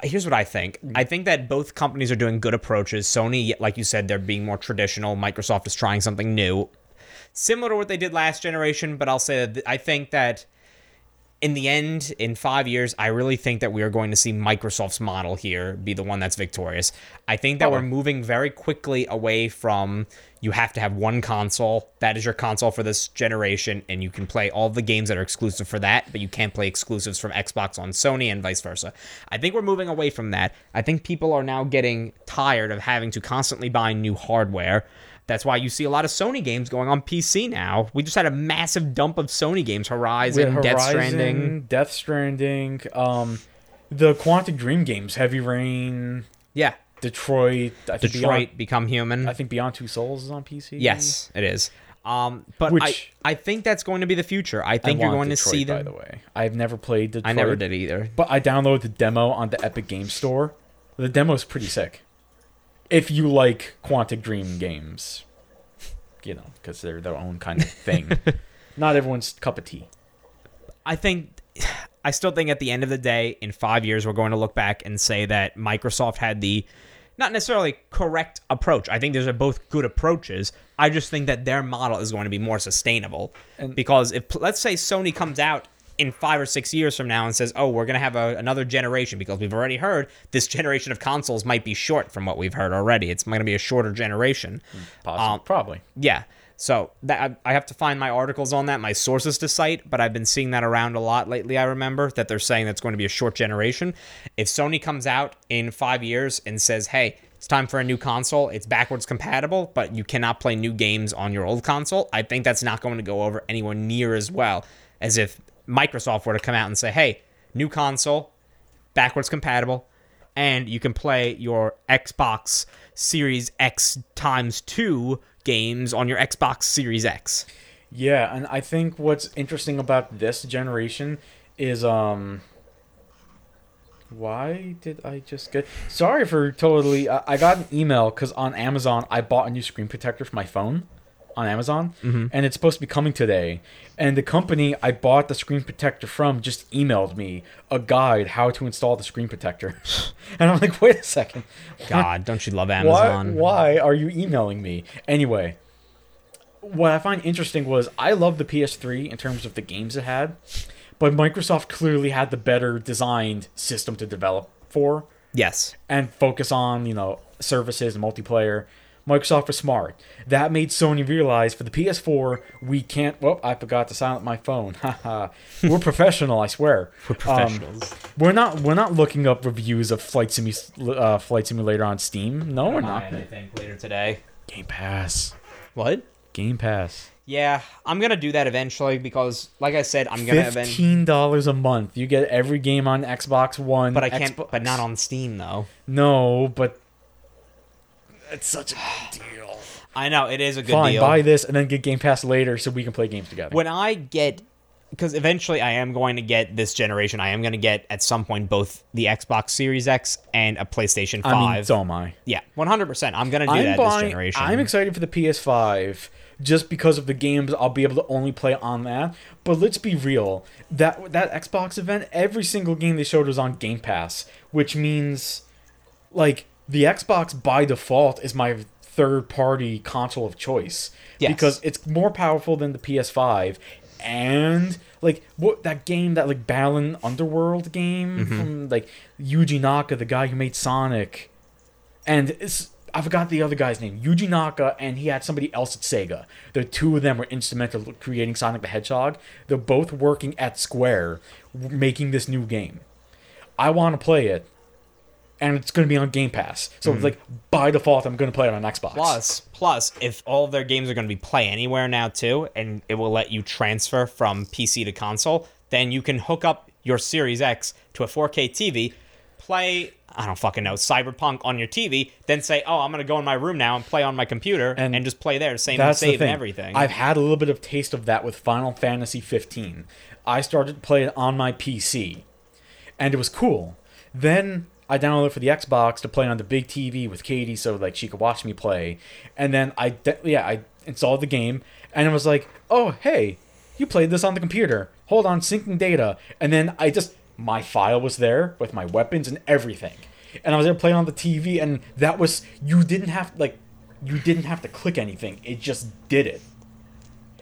here's what I think. I think that both companies are doing good approaches. Sony, like you said, they're being more traditional. Microsoft is trying something new, similar to what they did last generation. But I'll say that I think that in the end, in five years, I really think that we are going to see Microsoft's model here be the one that's victorious. I think that we're moving very quickly away from you have to have one console. That is your console for this generation, and you can play all the games that are exclusive for that, but you can't play exclusives from Xbox on Sony and vice versa. I think we're moving away from that. I think people are now getting tired of having to constantly buy new hardware. That's why you see a lot of Sony games going on PC now. We just had a massive dump of Sony games, Horizon, With Death Stranding. Death Stranding, um, the Quantic Dream games, Heavy Rain, Yeah, Detroit. I think Detroit Beyond, Become Human. I think Beyond Two Souls is on PC. yes, it is. Um, but Which- I, I think that's going to be the future. I I think you're going Detroit, to see By the way, I've never played Detroit. I never did either. but I downloaded the demo on the Epic Game Store. The demo is pretty sick. If you like Quantic Dream games, you know, because they're their own kind of thing. Not everyone's cup of tea. I think I still think at the end of the day, in five years, we're going to look back and say that Microsoft had the not necessarily correct approach. I think those are both good approaches. I just think that their model is going to be more sustainable. And- because if let's say Sony comes out in five or six years from now and says, "Oh, we're going to have a, another generation," because we've already heard this generation of consoles might be short from what we've heard already. It's going to be a shorter generation. Possibly, Um, probably. Yeah. So that I I have to find my articles on that, my sources to cite, but I've been seeing that around a lot lately. I remember that they're saying that's going to be a short generation. If Sony comes out in five years and says, "Hey, it's time for a new console. It's backwards compatible, but you cannot play new games on your old console," I think that's not going to go over anywhere near as well as if Microsoft were to come out and say, "Hey, new console, backwards compatible, and you can play your Xbox Series X times two games on your Xbox Series X. Yeah, and I think what's interesting about this generation is um why did I just get sorry for totally I, I got an email cuz on Amazon I bought a new screen protector for my phone on Amazon mm-hmm. and it's supposed to be coming today and the company I bought the screen protector from just emailed me a guide how to install the screen protector and I'm like wait a second God, don't you love why, Amazon? why are you emailing me? Anyway, what I find interesting was I love the PS3 in terms of the games it had, but Microsoft clearly had the better designed system to develop for Yes. and focus on, you know, services and multiplayer. Microsoft was smart. That made Sony realize for the PS4, we can't. Well, I forgot to silence my phone. Haha. we're professional, I swear. We're professionals. we're not. We're not looking up reviews of Flight Simu- uh, Flight Simulator on Steam. No, we're not. I think later today. Game Pass. What? Game Pass. Yeah, I'm gonna do that eventually because, like I said, I'm gonna event. Fifteen dollars a month. You get every game on Xbox One. But I can't. Xbox- But not on Steam though. No, but it's such a good deal. I know it is a good deal. Fine, deal. buy this and then get Game Pass later so we can play games together. when I get because eventually I am going to get this generation. I am going to get at some point both the Xbox Series X and a PlayStation Five. I mean, so am I. yeah, 100. percent I'm going to do I'm that this generation. I'm excited for the PS5 just because of the games I'll be able to only play on that. But let's be real. That that Xbox event, every single game they showed was on Game Pass, which means like the Xbox by default is my third party console of choice Yes. because it's more powerful than the PS5 and like what that game that like Balan Wonderworld game Mm-hmm. from like Yuji Naka the guy who made Sonic and it's I forgot the other guy's name, Yuji Naka, and he had somebody else at Sega. The two of them were instrumental in creating Sonic the Hedgehog. They're both working at Square, w- making this new game. I want to play it, and it's going to be on Game Pass. So it's like by default, I'm going to play it on Xbox. Plus, plus, if all of their games are going to be play anywhere now too, and it will let you transfer from PC to console, then you can hook up your Series X to a 4K TV, play I don't fucking know Cyberpunk on your TV, then say, "Oh, I'm going to go in my room now and play on my computer and, And just play there, same the save and everything." I've had a little bit of taste of that with Final Fantasy 15. I started to play it on my PC, and it was cool. Then I downloaded it for the Xbox to play on the big TV with Katie, so like she could watch me play. And then I, de- yeah, I installed the game, and it was like, oh hey, you played this on the computer. Hold on, syncing data. And then I just my file was there with my weapons and everything, and I was able to play on the TV, and that was you didn't have like you didn't have to click anything. It just did it.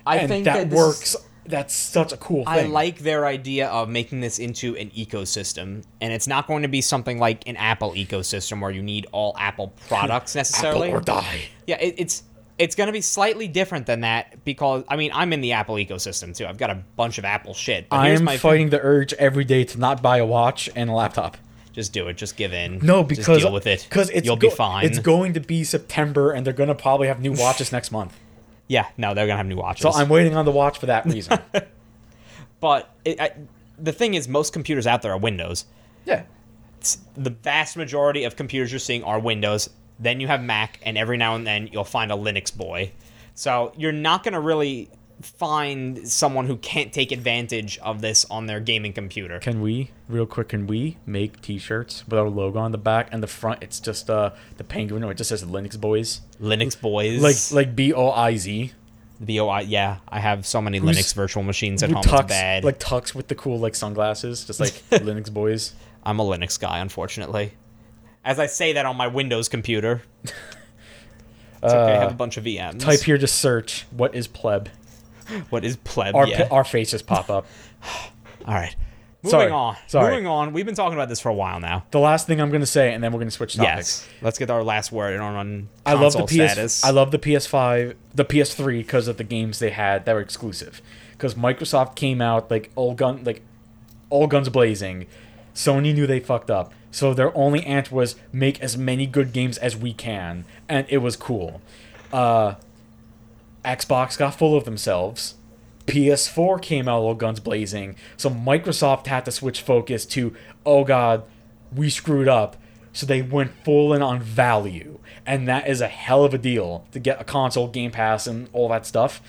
I and think that, is- works. That's such a cool I like their idea of making this into an ecosystem, and it's not going to be something like an Apple ecosystem where you need all Apple products necessarily. Apple or die. Yeah, it, it's it's going to be slightly different than that because I mean I'm in the Apple ecosystem too. I've got a bunch of Apple shit. I am fighting the urge every day to not buy a watch and a laptop. Just do it. Just give in. No, because just deal with it. Because you'll go- be fine. It's going to be September, and they're going to probably have new watches next month. Yeah, no, they're gonna have new watches. So I'm waiting on the watch for that reason. but it, I, the thing is, most computers out there are Windows. yeah. It's- the vast majority of computers you're seeing are Windows. Then you have Mac, and every now and then you'll find a Linux boy. So you're not going to really find someone who can't take advantage of this on their gaming computer. Can we, real quick, can we make T-shirts with our logo on the back and the front? It's just uh the penguin. Or it just says Linux Boys, Linux boys, like like B O I Z. BOI. Yeah, I have so many Who's- Linux virtual machines at home. It's bad. like Tux with the cool like sunglasses, just like Linux Boys. I'm a Linux guy, unfortunately. As I say that on my Windows computer, it's okay. I have a bunch of VMs. Uh, Type here, just search what is pleb. What is pleb? Our yeah. our faces pop up. All right. Moving Sorry, on. sorry. Moving on. We've been talking about this for a while now. The last thing I'm gonna say, and then we're gonna switch topics. Yes. Let's get our last word on, on I love the PS. status. I love the PS5, the PS3 because of the games they had that were exclusive. Because Microsoft came out like all gun, like all guns blazing. Sony knew they fucked up, so their only answer was make as many good games as we can, and it was cool. Uh, Xbox got full of themselves. PS4 came out all guns blazing, so Microsoft had to switch focus to, oh god, we screwed up. So they went full in on value, and that is a hell of a deal to get a console, Game Pass, and all that stuff.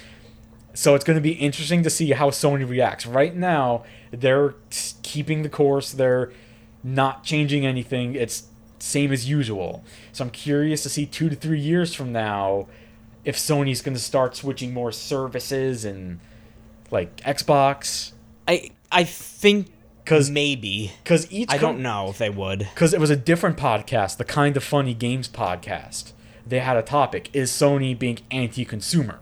So it's going to be interesting to see how Sony reacts. Right now, they're keeping the course. They're not changing anything. It's same as usual. So I'm curious to see two to three years from now if Sony's going to start switching more services and like Xbox I I think because maybe. because each I com- don't know if they would. because it was a different podcast, the kind of funny games podcast. They had a topic: is Sony being anti-consumer?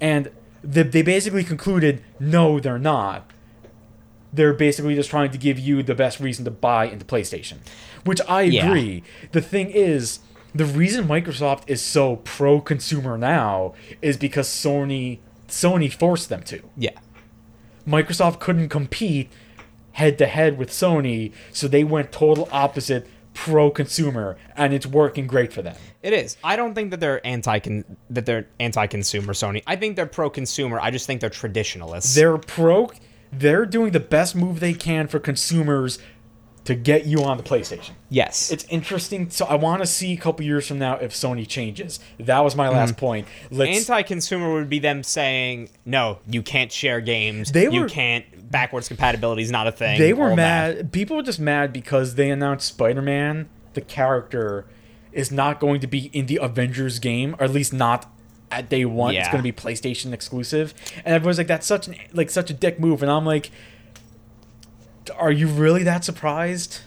And they, they basically concluded, no, they're not. They're basically just trying to give you the best reason to buy into PlayStation, which I Yeah. agree. The thing is, the reason Microsoft is so pro-consumer now is because Sony Sony forced them to. Yeah. Microsoft couldn't compete head to head with Sony, so they went total opposite pro consumer and it's working great for them. It is. I don't think that they're anti that they're anti-consumer Sony. I think they're pro-consumer. I just think they're traditionalists. They're pro they're doing the best move they can for consumers to get you on the PlayStation. yes. It's interesting. So I want to see a couple years from now if Sony changes. That was my last mm-hmm. point. Let's anti-consumer would be them saying, "No, you can't share games. They you were- can't. Backwards compatibility is not a thing." They were mad. that. People were just mad because they announced Spider Man, the character, is not going to be in the Avengers game, or at least not at day one. It's going to be PlayStation exclusive, and everyone's like, "That's such an like such a dick move." And I'm like, "Are you really that surprised?"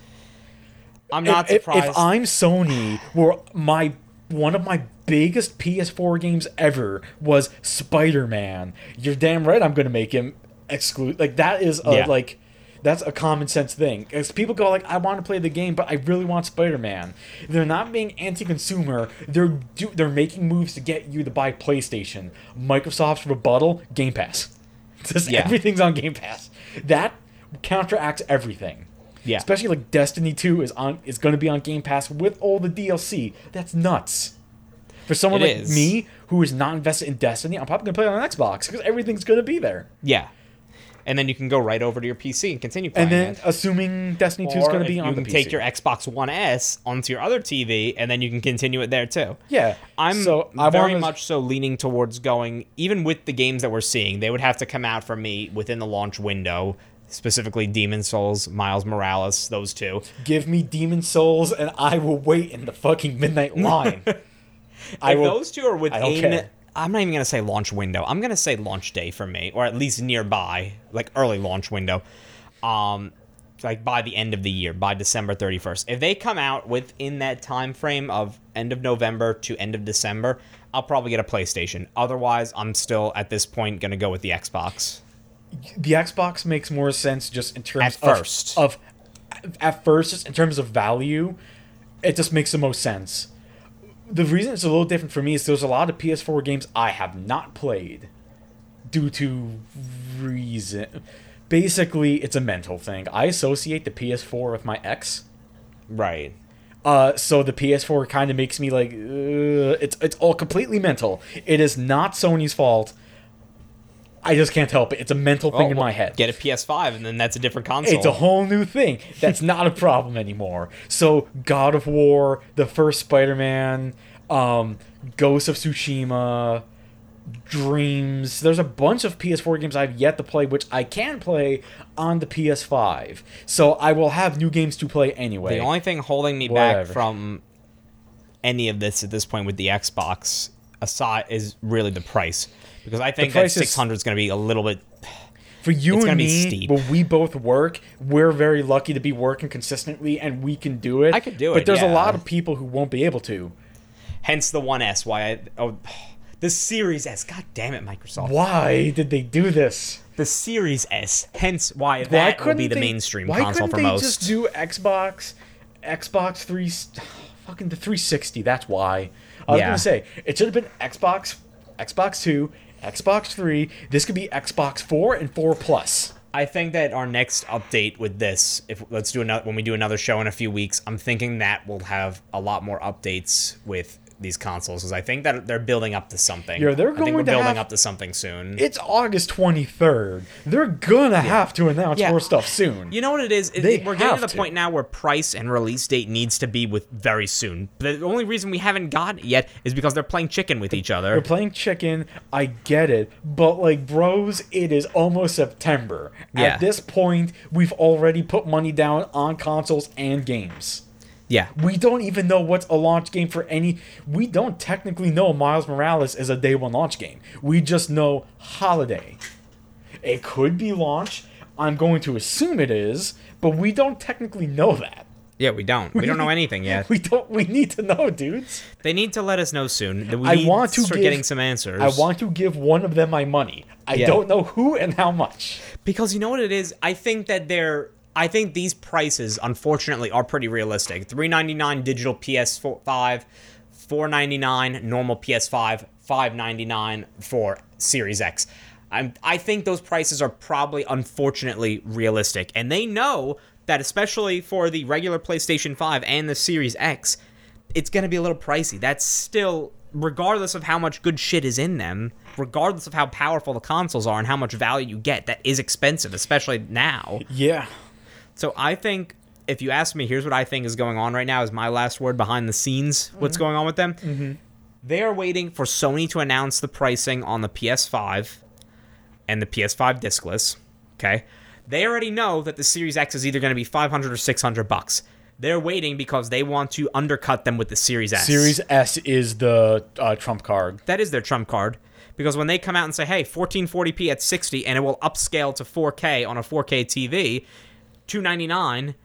I'm not if, surprised. If, I'm Sony, where my one of my biggest PS4 games ever was Spider Man, you're damn right I'm gonna make him exclude. Like that is a, Yeah. like that's a common sense thing. Because people go like, I want to play the game, but I really want Spider Man. They're not being anti-consumer. They're do, they're making moves to get you to buy PlayStation. Microsoft's rebuttal: Game Pass. Just Yeah. everything's on Game Pass. That counteracts everything. Yeah. Especially like Destiny 2 is on is going to be on Game Pass with all the DLC. That's nuts. For someone It like is. me who is not invested in Destiny, I'm probably going to play it on Xbox because everything's going to be there. Yeah. And then you can go right over to your PC and continue playing And then it. assuming Destiny 2 is going to be you on can the PC. take your Xbox One S onto your other TV, and then you can continue it there too. yeah. I'm so I very wanna- much so leaning towards going, even with the games that we're seeing, they would have to come out for me within the launch window, specifically Demon Souls, Miles Morales, those two. give me Demon Souls and I will wait in the fucking midnight line. I will those two are within. I'm not even gonna say launch window. I'm gonna say launch day for me, or at least nearby, like early launch window. Um, like by the end of the year, by December 31st. If they come out within that time frame of end of November to end of December, I'll probably get a PlayStation. Otherwise, I'm still at this point gonna go with the Xbox. The Xbox makes more sense just in terms At first. of, of at first just in terms of value, it just makes the most sense. The reason it's a little different for me is there's a lot of PS4 games I have not played due to reason. Basically, it's a mental thing. I associate the PS4 with my ex. Right. Uh, so the PS4 kind of makes me like, uh, it's it's all completely mental. It is not Sony's fault. I just can't help it. It's a mental thing Oh, in well, my head. Get a PS5, and then that's a different console. It's a whole new thing. That's not a problem anymore. So God of War, the first Spider-Man, um, Ghost of Tsushima, Dreams. There's a bunch of PS4 games I've yet to play, which I can play on the PS5. So I will have new games to play anyway. The only thing holding me Whatever. back from any of this at this point with the Xbox aside is really the price. Because I think that 600 is going to be a little bit. For you It's and me, steep. when we both work, we're very lucky to be working consistently, and we can do it. I could do it, but there's a lot of people who won't be able to. Hence the 1S. Why I. Oh, the Series S. God damn it, Microsoft. Why did they do this? The Series S. Hence why Why that will couldn't be the they- mainstream why console couldn't for they most. just do Xbox, Xbox three, fucking the 360? That's why. I was Yeah. gonna say it should have been Xbox, Xbox two, Xbox three. This could be Xbox four and four plus. I think that our next update with this, if let's do another when we do another show in a few weeks, I'm thinking that we'll have a lot more updates with these consoles because I think that they're building up to something. Yeah, they're I think going we're to building have- up to something soon. It's August 23rd. They're gonna have to announce Yeah. more stuff soon. you know what it is? It- They we're getting to the point now where price and release date needs to be with very soon. The only reason we haven't got it yet is because they're playing chicken with each other. They're playing chicken. I get it, but like, bros, it is almost September. Yeah. At this point, we've already put money down on consoles and games. Yeah, We don't even know what's a launch game for any. We don't technically know Miles Morales is a day one launch game. We just know holiday. It could be launch. I'm going to assume it is, but we don't technically know that. yeah, we don't. We don't know anything yet. We don't. We need to know, dudes. They need to let us know soon. We I want to start give- getting some answers. I want to give one of them my money. I Yeah. don't know who and how much. Because you know what it is? I think that they're I think these prices unfortunately are pretty realistic. 399 digital PS5, 499 normal PS5, 599 for Series X. I'm, I think those prices are probably unfortunately realistic. And they know that especially for the regular PlayStation 5 and the Series X, it's going to be a little pricey. That's still, regardless of how much good shit is in them, regardless of how powerful the consoles are and how much value you get, that is expensive, especially now. Yeah. So I think, if you ask me, here's what I think is going on right now, is my last word behind the scenes, what's going on with them. Mm-hmm. They are waiting for Sony to announce the pricing on the PS5 and the PS5 discless. Okay. They already know that the Series X is either going to be 500 or 600 bucks. They're waiting because they want to undercut them with the Series S. Series S is the uh, trump card. that is their trump card because when they come out and say, "Hey, 1440p at 60 and it will upscale to 4K on a 4K TV, 299,"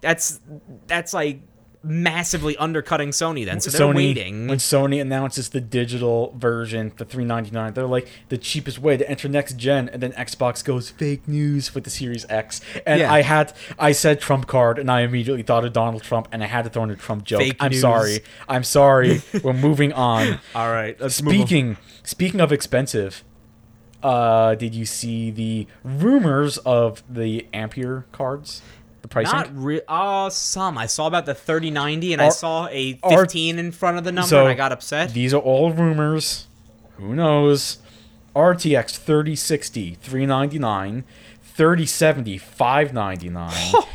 that's that's like massively undercutting Sony then. So they're Sony, waiting. when Sony announces the digital version, the 399, they're like the cheapest way to enter next gen, and then Xbox goes fake news with the Series X. And Yeah. I had, I said Trump card, and I immediately thought of Donald Trump, and I had to throw in a Trump joke. Fake I'm news. sorry. I'm sorry. We're moving on. All right, let's move on. Speaking, speaking of expensive, uh, did you see the rumors of the Ampere cards? The pricing. Not re- oh, some. I saw about the 3090 and I saw a are- 15 in front of the number So, and I got upset. These are all rumors. Who knows? RTX 3060 399, 3070 599,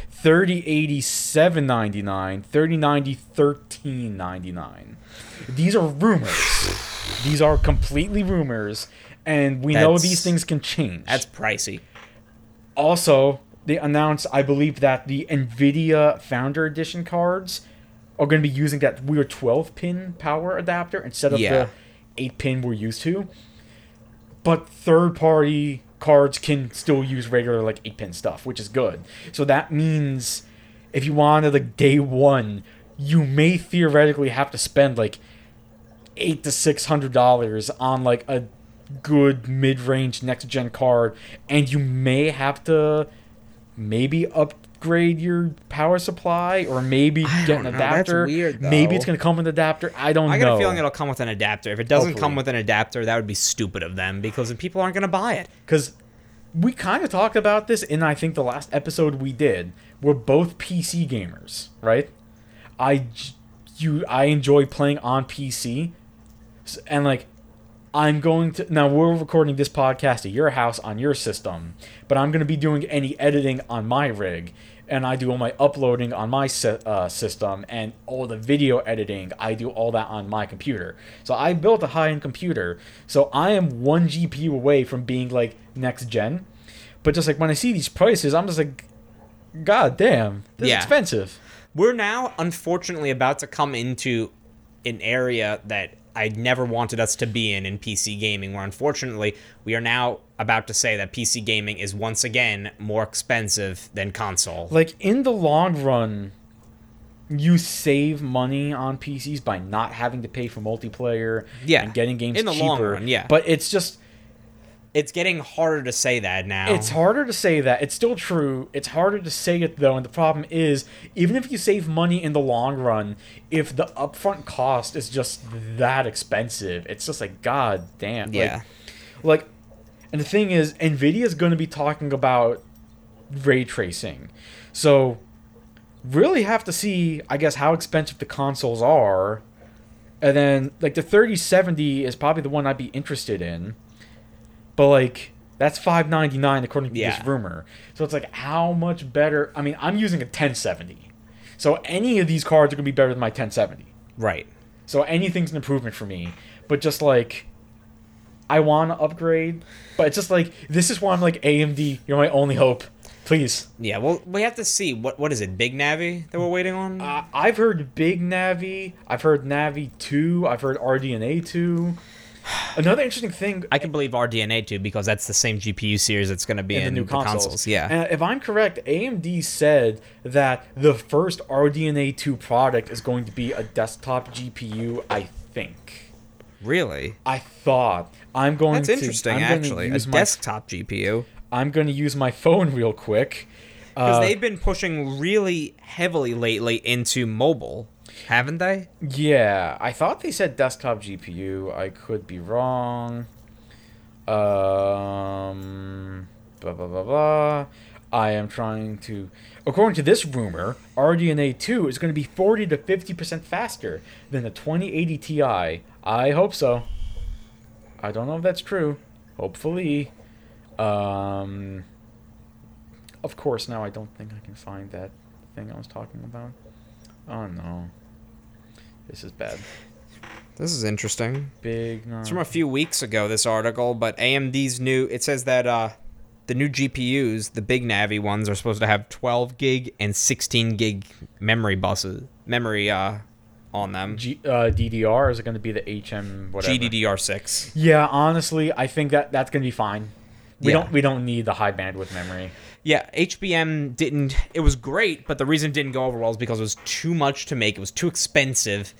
3080 799, 3090 1399. These are rumors. These are completely rumors and we know these things can change. That's pricey. also they announced i believe that the nvidia founder edition cards are going to be using that weird 12 pin power adapter instead of Yeah. the 8 pin we're used to but third party cards can still use regular like 8 pin stuff which is good so that means if you wanted like day one you may theoretically have to spend like eight to six hundred dollars on like a good mid-range next gen card and you may have to maybe upgrade your power supply or maybe I get an don't that's adapter. weird, maybe it's going to come with an adapter. I don't I got know. a feeling it'll come with an adapter. If it doesn't come with an adapter, that would be stupid of them because then people aren't going to buy it. because we kind of talked about this in i think the last episode we did. We're both pc gamers right? I you i enjoy playing on pc and like i'm going to now we're recording this podcast at your house on your system but i'm going to be doing any editing on my rig and i do all my uploading on my uh, system and all the video editing i do all that on my computer so i built a high-end computer so i am one gpu away from being like next gen but just like when i see these prices i'm just like god damn this Yeah. is expensive We're now, unfortunately, about to come into an area that I never wanted us to be in in PC gaming, where unfortunately we are now about to say that PC gaming is once again more expensive than console. like in the long run you save money on PCs by not having to pay for multiplayer Yeah, and getting games in the cheaper. long run, yeah. But it's just It's getting harder to say that now. it's harder to say that. It's still true. It's harder to say it though, and the problem is even if you save money in the long run, if the upfront cost is just that expensive, it's just like god damn. like- Yeah. like and the thing is nvidia is going to be talking about ray tracing so really have to see i guess how expensive the consoles are and then like the 3070 is probably the one i'd be interested in but like that's 599 according to Yeah. this rumor so it's like how much better i mean i'm using a 1070 so any of these cards are going to be better than my 1070 right. so anything's an improvement for me. But just like I want to upgrade, but it's just like this is why I'm like AMD. You're my only hope. Please. Yeah, well, we have to see what what is it, Big Navi that we're waiting on? Uh, I've heard Big Navi. I've heard Navi two. I've heard RDNA two. Another interesting thing I can believe RDNA 2 because that's the same GPU series that's going to be in, in the new consoles. Yeah. And if I'm correct, AMD said that the first RDNA 2 product is going to be a desktop GPU, I think. really? I thought I'm going That's to interesting actually. A my desktop GPU. I'm going to use my phone real quick. Because Uh, they've been pushing really heavily lately into mobile, haven't they? yeah, I thought they said desktop GPU. I could be wrong. Um, blah blah blah blah. I am trying to. According to this rumor, RDNA 2 is going to be 40 to 50% faster than the 2080 Ti. I hope so. I don't know if that's true. Hopefully. Um, of course, now I don't think I can find that thing I was talking about. Oh no. This is bad. This is interesting. Big. No. It's from a few weeks ago, this article, but AMD's new, it says that uh, the new GPUs, the big Navi ones, are supposed to have 12 gig and 16 gig memory buses, memory uh, on them. G- uh, DDR is it going to be the HM whatever? GDDR6. Yeah, honestly, I think that that's going to be fine. We Yeah. don't we don't need the high bandwidth memory. Yeah, HBM didn't. It was great, but the reason it didn't go over well is because it was too much to make. It was too expensive,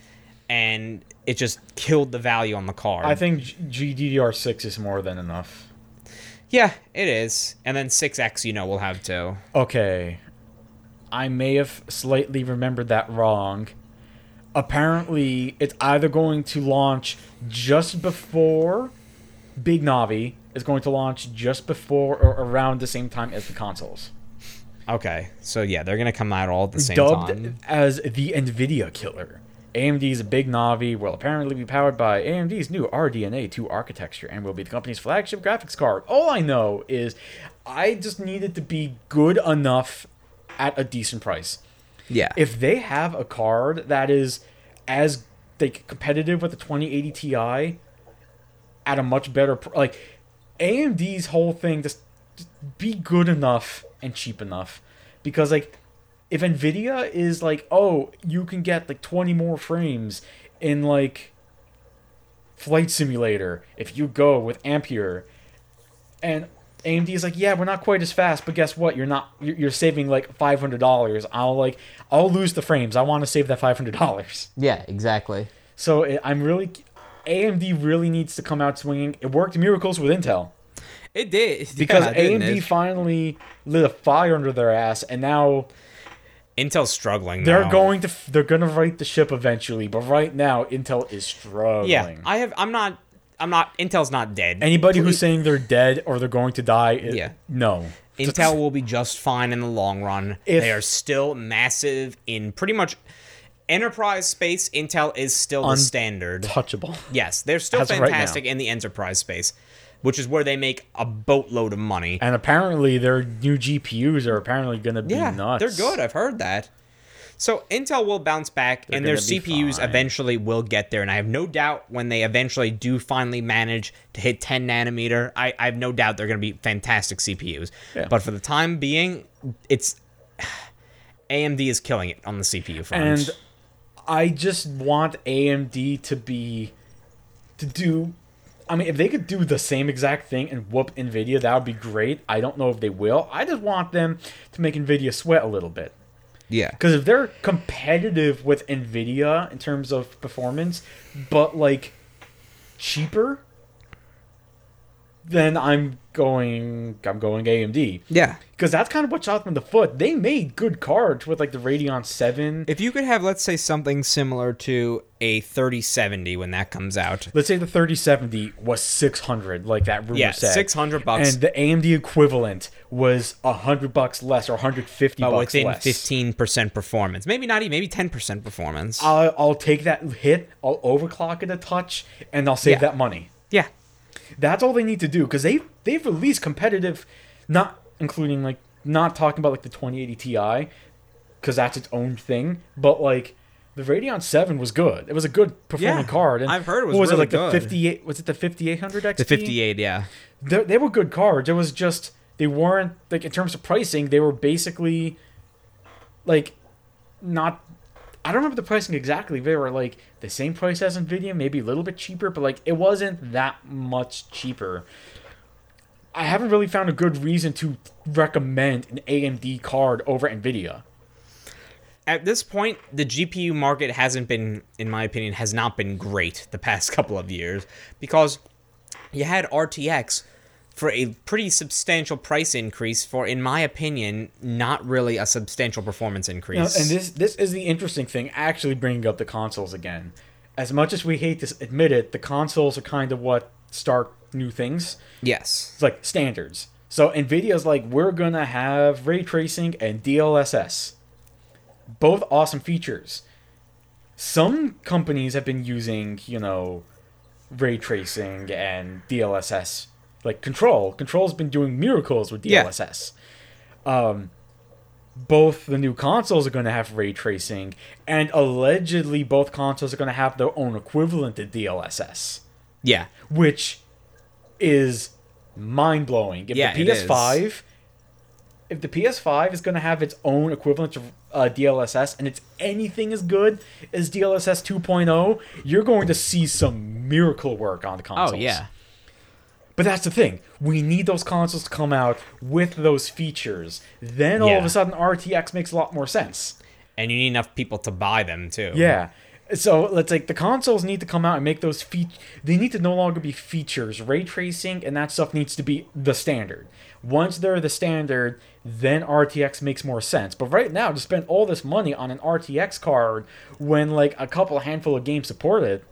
and it just killed the value on the card. I think GDDR6 is more than enough. yeah, it is. And then 6X, you know, we'll have too. Okay. I may have slightly remembered that wrong. Apparently, it's either going to launch just before Big Navi is going to launch just before or around the same time as the consoles. Okay, so yeah, they're gonna come out all at the same dubbed time. as the Nvidia killer. AMD's Big Navi will apparently be powered by AMD's new RDNA 2 architecture and will be the company's flagship graphics card. All I know is I just need it to be good enough at a decent price. Yeah. If they have a card that is as like competitive with the 2080 Ti at a much better pr- like AMD's whole thing just, just be good enough and cheap enough because like if Nvidia is like oh you can get like 20 more frames in like flight simulator if you go with Ampere and AMD is like, yeah, we're not quite as fast, but guess what? You're not. You're, you're saving like five hundred dollars. I'll like, I'll lose the frames. I want to save that five hundred dollars. yeah, exactly. So it, I'm really, AMD really needs to come out swinging. It worked miracles with Intel It did because yeah, AMD finally lit a fire under their ass, and now Intel's struggling. they're now. going to they're gonna right the ship eventually. But right now, Intel is struggling. Yeah, I have. I'm not. I'm not. Intel's not dead. Anybody who's saying they're dead or they're going to die, it, Yeah. no. Intel will be just fine in the long run. If- they are still massive in pretty much enterprise space. Intel is still the standard. touchable. Yes, they're still As of right fantastic in the enterprise space, which is where they make a boatload of money. And apparently, their new GPUs are apparently going to be yeah, nuts. they're good. I've heard that. So Intel will bounce back, and their CPUs fine. eventually will get there. And I have no doubt when they eventually do finally manage to hit 10 nanometer, I, I have no doubt they're going to be fantastic CPUs. Yeah. But for the time being, it's AMD is killing it on the CPU front. And I just want AMD to be to do. I mean, if they could do the same exact thing and whoop Nvidia, that would be great. I don't know if they will. I just want them to make Nvidia sweat a little bit. yeah, Because if they're competitive with Nvidia in terms of performance, but like cheaper, then I'm going. I'm going AMD. yeah. Because that's kind of what shot them in the foot. They made good cards with like the Radeon Seven. If you could have, let's say, something similar to a 3070 when that comes out, Let's say the 3070 was 600, like that rumor yeah, said. 600 bucks, And the AMD equivalent was 100 bucks less or 150 but bucks within less. 15% performance. Maybe not even, maybe 10% performance. I'll, I'll take that hit, I'll overclock it a touch, and I'll save Yeah. that money. yeah, That's all they need to do because they they've released competitive, not including like not talking about like the 2080 Ti, because that's its own thing. But like the Radeon Seven was good. It was a good performing Yeah, card. And I've heard it was was really it like good. the 58? Was it the 5800 XT? the 58, yeah. They, they were good cards. It was just they weren't like in terms of pricing. They were basically like not. I don't remember the pricing exactly. They were like the same price as Nvidia, maybe a little bit cheaper, but like it wasn't that much cheaper. I haven't really found a good reason to recommend an AMD card over Nvidia. At this point, the GPU market hasn't been, in my opinion, has not been great the past couple of years because you had RTX for a pretty substantial price increase for, in my opinion, not really a substantial performance increase. and this this is the interesting thing. Actually, bringing up the consoles again. As much as we hate to admit it, the consoles are kind of what start new things. yes. It's like standards. So Nvidia's like, we're gonna have ray tracing and DLSS. Both awesome features. Some companies have been using, you know, ray tracing and DLSS. Like Control. Control's been doing miracles with DLSS. Yeah. Um both the new consoles are going to have ray tracing, and allegedly both consoles are going to have their own equivalent to DLSS Yeah. which is mind blowing. If Yeah, the. PS5, if the PS5 is going to have its own equivalent to uh, DLSS, and it's anything as good as DLSS 2.0, oh, you're going to see some miracle work on the consoles. Oh, yeah. But that's the thing. We need those consoles to come out with those features. Then all of a sudden, RTX makes a lot more sense. And you need enough people to buy them, too. Yeah. So let's like the consoles need to come out and make those feat. They need to no longer be features. Ray tracing and that stuff needs to be the standard. Once they're the standard, then RTX makes more sense. But right now, to spend all this money on an RTX card when like a couple handful of games support it,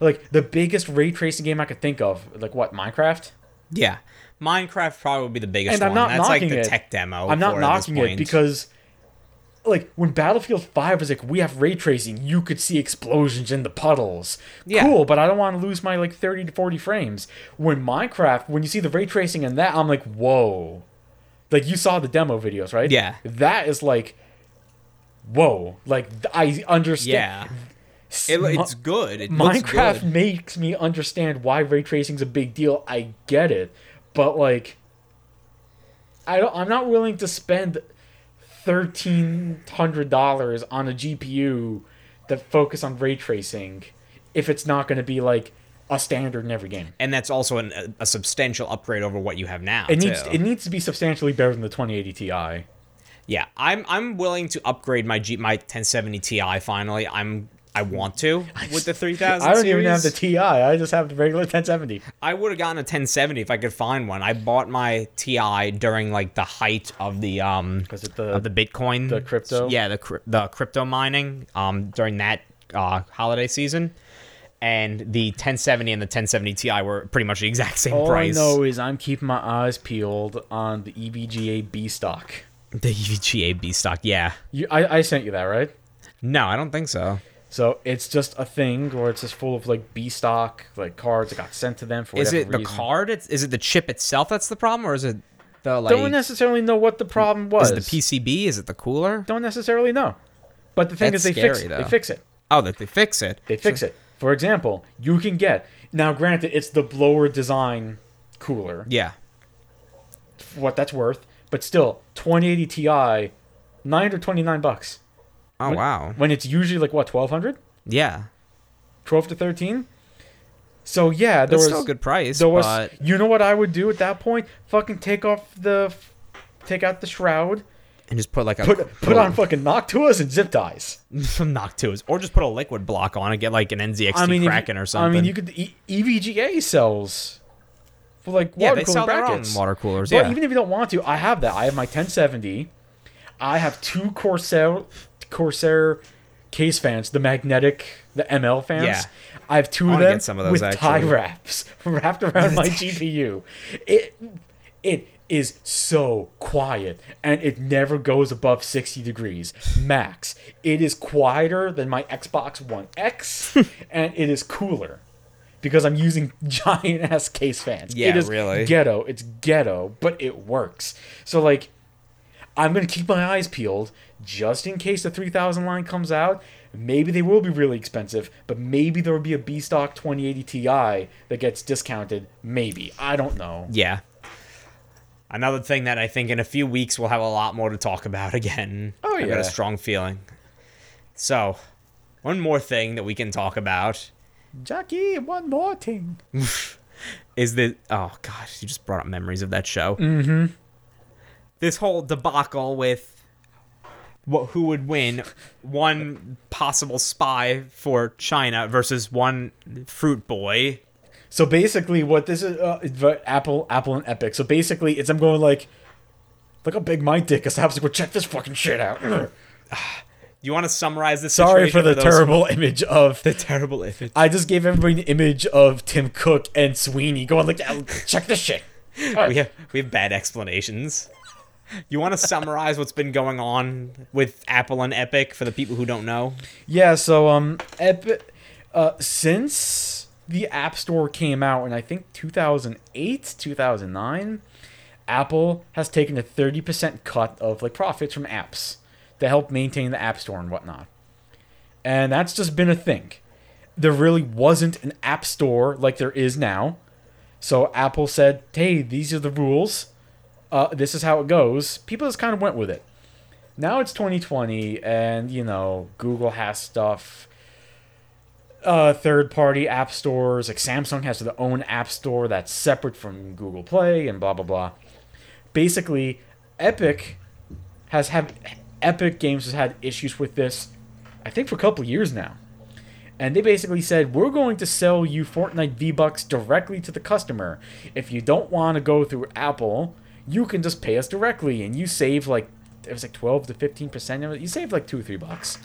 like the biggest ray tracing game I could think of, like what Minecraft. Yeah. Minecraft probably would be the biggest And I'm one. not That's like knocking the it. tech demo. I'm not for at this knocking it because, like, when Battlefield 5 was like, we have ray tracing, you could see explosions in the puddles. Yeah. Cool, but I don't want to lose my, like, 30 to 40 frames. When Minecraft, when you see the ray tracing in that, I'm like, whoa. Like, you saw the demo videos, right? Yeah. That is like, whoa. Like, I understand. yeah, it, it's good. It Minecraft good. makes me understand why ray tracing is a big deal. I get it, but like, I don't. I'm not willing to spend thirteen hundred dollars on a GPU that focus on ray tracing if it's not going to be like a standard in every game. and that's also an, a, a substantial upgrade over what you have now. It needs too. it needs to be substantially better than the 2080 Ti. Yeah, I'm I'm willing to upgrade my G, my 1070 Ti finally. I'm I want to with the 3000 I don't series. even have the Ti. I just have the regular 1070. I would have gotten a 1070 if I could find one. I bought my Ti during like the height of the um the- of the Bitcoin the crypto? Yeah, the the crypto mining um during that uh holiday season. And the 1070 and the 1070 Ti were pretty much the exact same All price. I know is I'm keeping my eyes peeled on the EVGA B stock. The EVGA B stock, yeah. You, I, I sent you that, right? No, I don't think so. So it's just a thing where it's just full of like B stock, like cards that got sent to them for Is it the reason. card? It's, is it the chip itself that's the problem, or is it the like? Don't necessarily know what the problem was. is it the PCB? Is it the cooler? Don't necessarily know. But the thing That's is, they fix scary, they fix it. Oh, that they fix it. They fix it. For example, you can get now. Granted, it's the blower design cooler. Yeah. What that's worth, but still, 2080 Ti, nine or 29 bucks. Oh When- wow. When it's usually like what 1200, Yeah. 12 to 13. So yeah, there That's was still a good price. There was, but you know what I would do at that point? Fucking take off the, take out the shroud, and just put like a put put on fucking Noctuas and zip ties. some Noctuas, or just put a liquid block on and get like an NZXT I mean, if you- or something. I mean, you could e- EVGA sells for like yeah, water they cooling sell their brackets. water coolers. But yeah. even if you don't want to, I have that. I have my 1070. I have two Corsair Corsair case fans, the magnetic, the ML fans. Yeah. I have two I of them some of those, with tie wraps wrapped around my GPU. It it is so quiet and it never goes above 60 degrees max. It is quieter than my Xbox One X and it is cooler because I'm using giant ass case fans. Yeah, it is really. ghetto. It's ghetto, but it works. So like I'm gonna keep my eyes peeled just in case the 3000 line comes out. Maybe they will be really expensive, but maybe there will be a B stock 2080 Ti that gets discounted. Maybe I don't know. Yeah. Another thing that I think in a few weeks we'll have a lot more to talk about again. Oh, yeah. I've got a strong feeling. So, one more thing that we can talk about Jackie, one more thing. is that oh gosh, you just brought up memories of that show. Mm-hmm. This whole debacle with what who would win one possible spy for China versus one fruit boy. So basically, what this is, uh, Apple, Apple and Epic. So basically, it's I'm going like, look how big my dick is. I have to go check this fucking shit out. You want to summarize this? Sorry for the terrible image of. the terrible image. I just gave everybody an image of Tim Cook and Sweeney going like, check this shit. we have we have bad explanations. You want to summarize what's been going on with Apple and Epic for the people who don't know? Yeah, so um, Epic, uh, since the App Store came out in I think 2008, 2009, Apple has taken a 30% cut of like profits from apps to help maintain the App Store and whatnot. And that's just been a thing. There really wasn't an App Store like there is now. So Apple said, "Hey, these are the rules. Uh, this is how it goes." People just kind of went with it. Now it's 2020 and you know google has stuff. Uh, third party app stores like samsung has their own app store that's separate from google play and blah blah blah. Basically epic has had epic games has had issues with this i think for a couple years now. And they basically said we're going to sell you fortnite v-bucks directly to the customer. If you don't want to go through apple you can just pay us directly and you save like it was like 12 to 15 percent of it you save like two or three bucks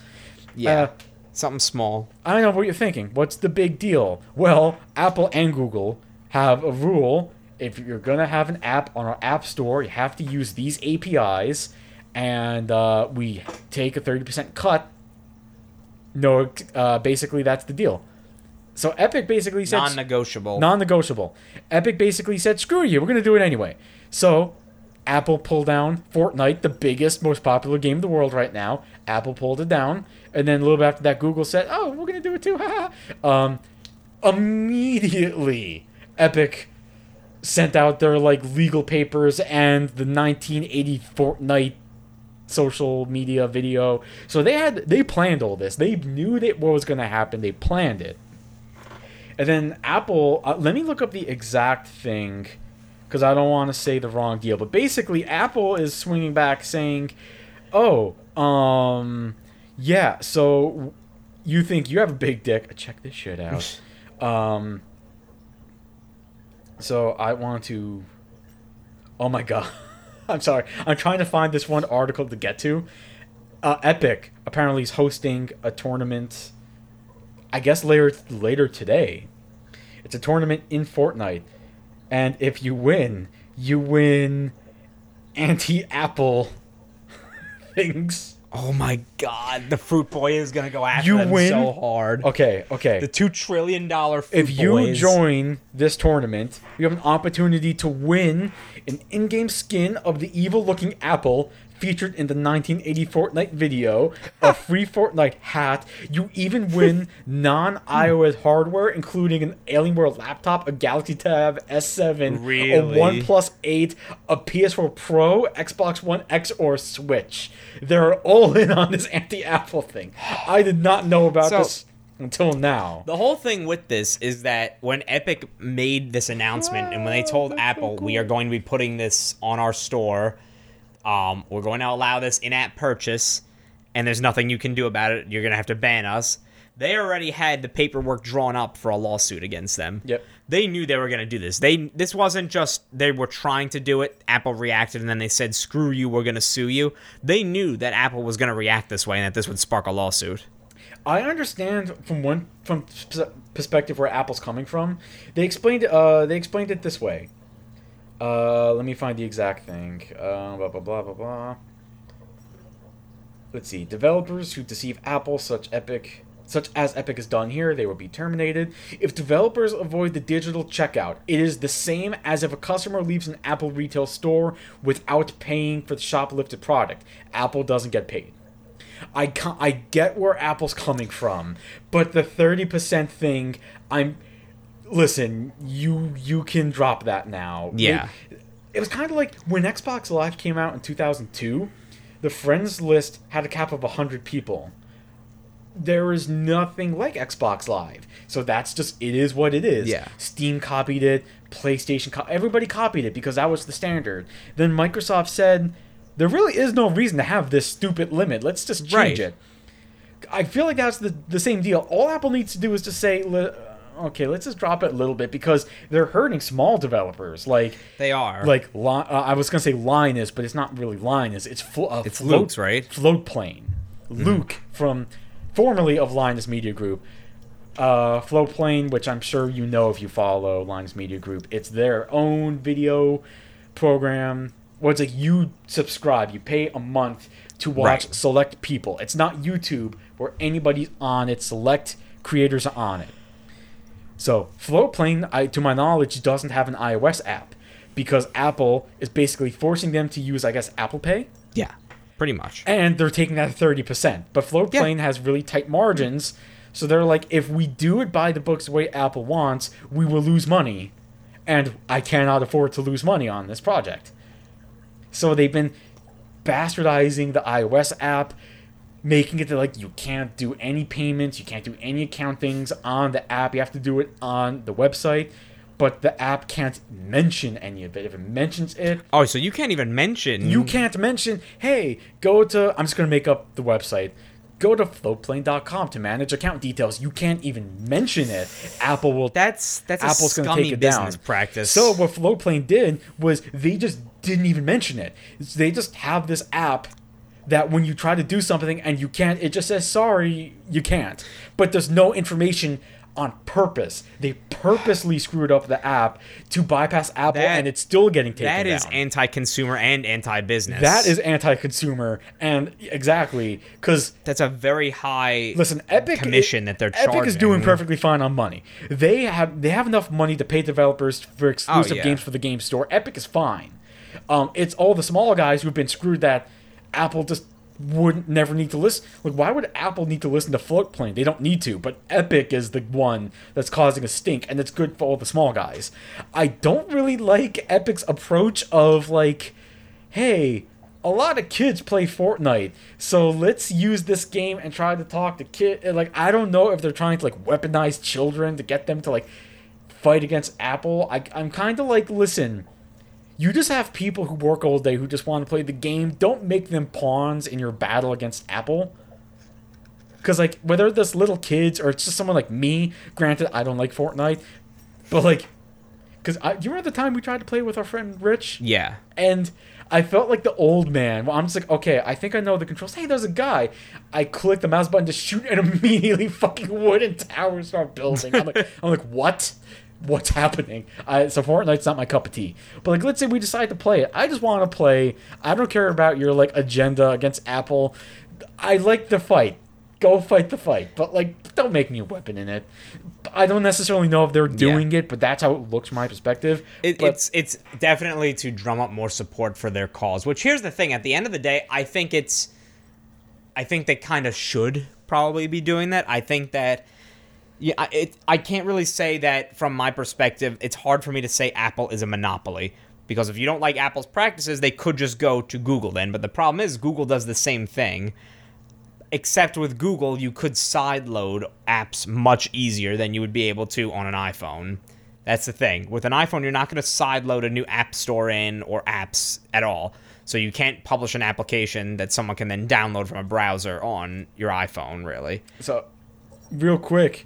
Yeah, Uh, something small. I don't know what you're thinking. What's the big deal? Well, Apple and Google have a rule if you're gonna have an app on our app store, you have to use these APIs, and uh, we take a thirty percent cut. No, uh, basically that's the deal. So Epic basically said Non-negotiable. non-negotiable. Epic basically said, "Screw you, we're gonna do it anyway." So Apple pulled down Fortnite, the biggest, most popular game in the world right now. Apple pulled it down, and then a little bit after that, Google said, "Oh, we're gonna do it too." um, immediately, Epic sent out their like legal papers and the 1980 Fortnite social media video. So they had they planned all this. They knew that what was going to happen. They planned it. And then Apple, uh, let me look up the exact thing because I don't want to say the wrong deal. But basically, Apple is swinging back saying, "Oh, um, yeah. So you think you have a big dick? Check this shit out." um, so I want to. Oh my god. I'm sorry. I'm trying to find this one article to get to. Uh, Epic apparently is hosting a tournament. I guess later later today. It's a tournament in Fortnite, and if you win, you win anti-Apple things. Oh my god, the Fruit Boy is gonna go after You them win? so hard. Okay, okay. The two trillion dollar Fruit if you Boys. join this tournament, you have an opportunity to win an in-game skin of the evil-looking apple featured in the 1980 Fortnite video, a free Fortnite hat. You even win non-iOS hardware, including an Alienware laptop, a Galaxy Tab S7, Really? a OnePlus 8, a PS4 Pro, Xbox One X, or Switch. They're all in on this anti-Apple thing. I did not know about So- this until now. The whole thing with this is that when Epic made this announcement and when they told oh, Apple we are going to be putting this on our store, um, we're going to allow this in-app purchase, and there's nothing you can do about it. You're going to have to ban us. They already had the paperwork drawn up for a lawsuit against them. Yep. They knew they were going to do this. They this wasn't just they were trying to do it. Apple reacted and then they said, "Screw you, we're going to sue you." They knew that Apple was going to react this way and that this would spark a lawsuit. I understand from one from perspective where Apple's coming from. They explained uh they explained it this way. Uh, let me find the exact thing. Uh, blah blah blah blah blah. Let's see. Developers who deceive Apple, such Epic, such as Epic has done here, they will be terminated. If developers avoid the digital checkout, it is the same as if a customer leaves an Apple retail store without paying for the shoplifted product. Apple doesn't get paid. I I get where Apple's coming from, but the thirty percent thing, I'm listen. You you can drop that now. Yeah. It, it was kind of like when Xbox Live came out in two thousand two. The friends list had a cap of hundred people. There is nothing like Xbox Live, so that's just it is what it is. Yeah. Steam copied it, PlayStation, co- everybody copied it because that was the standard. Then Microsoft said, "There really is no reason to have this stupid limit. Let's just change Right. it." I feel like that's the the same deal. All Apple needs to do is to say, "Okay, let's just drop it a little bit," because they're hurting small developers like They are. like uh, I was gonna say Linus, but it's not really Linus. It's flo- uh, It's float, Luke's, right? Floatplane, Luke from formerly of Linus Media Group. Uh, Floatplane, which I'm sure you know if you follow Linus Media Group, it's their own video program. Well, it's like you subscribe, you pay a month to watch Right. select people. It's not YouTube where anybody's on it. Select creators are on it. So Floatplane, I, to my knowledge, doesn't have an iOS app because Apple is basically forcing them to use, I guess, Apple Pay, yeah, pretty much. and they're taking that thirty percent. But Floatplane has really tight margins, so they're like, if we do it by the books the way Apple wants, we will lose money, and I cannot afford to lose money on this project. So they've been bastardizing the iOS app, making it that like you can't do any payments, you can't do any account things on the app. You have to do it on the website, but the app can't mention any of it. If it mentions it, Oh, so you can't even mention you can't mention, hey, go to I'm just gonna make up the website. Go to floatplane.com to manage account details. You can't even mention it. Apple will That's that's Apple's a going to take it business down. practice. So what Floatplane did was they just didn't even mention it. They just have this app that when you try to do something and you can't, it just says sorry, you can't. But there's no information on purpose. They purposely screwed up the app to bypass Apple, That- and it's still getting taken That is down. anti-consumer and anti-business. that is anti-consumer, and exactly because that's a very high Listen, Epic commission that they're charging. Epic is doing perfectly fine on money. They have they have enough money to pay developers for exclusive Oh, yeah. games for the game store. Epic is fine. Um, it's all the small guys who've been screwed that Apple just wouldn't never need to listen. Like, why would Apple need to listen to Floatplane? They don't need to, but Epic is the one that's causing a stink, and it's good for all the small guys. I don't really like Epic's approach of like, hey, a lot of kids play Fortnite, so let's use this game and try to talk to kid. Like, I don't know if they're trying to like weaponize children to get them to like fight against Apple. I, I'm kind of like, listen, you just have people who work all day who just want to play the game. Don't make them pawns in your battle against Apple. Because, like, whether this little kids or it's just someone like me, granted, I don't like Fortnite, but like, because do you remember the time we tried to play with our friend Rich? Yeah. And I felt like the old man. Well, I'm just like, okay, I think I know the controls. Hey, there's a guy. I click the mouse button to shoot, and immediately fucking wooden towers start building. I'm like, I'm like, what? What's happening? I, so Fortnite's not my cup of tea. But like, let's say we decide to play it. I just want to play. I don't care about your like agenda against Apple. I like the fight. Go fight the fight. But like, don't make me a weapon in it. I don't necessarily know if they're doing it, but that's how it looks from my perspective. It, it's it's definitely to drum up more support for their cause. Which here's the thing: at the end of the day, I think it's, I think they kind of should probably be doing that. I think that, yeah, I- it. I can't really say that from my perspective. It's hard for me to say Apple is a monopoly because if you don't like Apple's practices, they could just go to Google then. But the problem is Google does the same thing. Except with Google, you could sideload apps much easier than you would be able to on an iPhone. That's the thing. With an iPhone, you're not going to sideload a new app store in or apps at all. So you can't publish an application that someone can then download from a browser on your iPhone, really. So, real quick,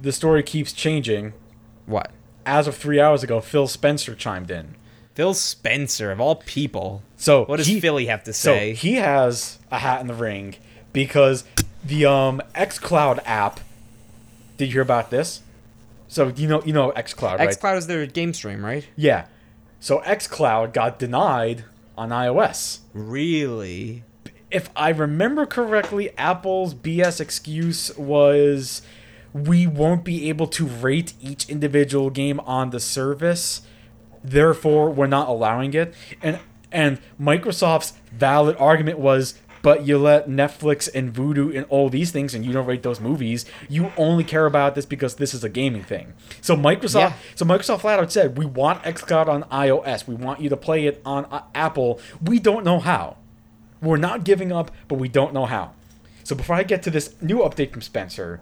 the story keeps changing. What? As of three hours ago, Phil Spencer chimed in. Phil Spencer, of all people. So What does he- Philly have to say? So he has a hat in the ring because the um XCloud app. Did you hear about this? So you know you know XCloud, right? xCloud is their game stream, right? yeah. So XCloud got denied on iOS. Really? if I remember correctly, Apple's BS excuse was we won't be able to rate each individual game on the service, therefore we're not allowing it. And and Microsoft's valid argument was but you let Netflix and Vudu and all these things and you don't rate those movies. You only care about this because this is a gaming thing. So Microsoft Yeah. so Microsoft flat out said, "We want xCloud on iOS. We want you to play it on uh, Apple. We don't know how." We're not giving up, but we don't know how. So before I get to this new update from Spencer,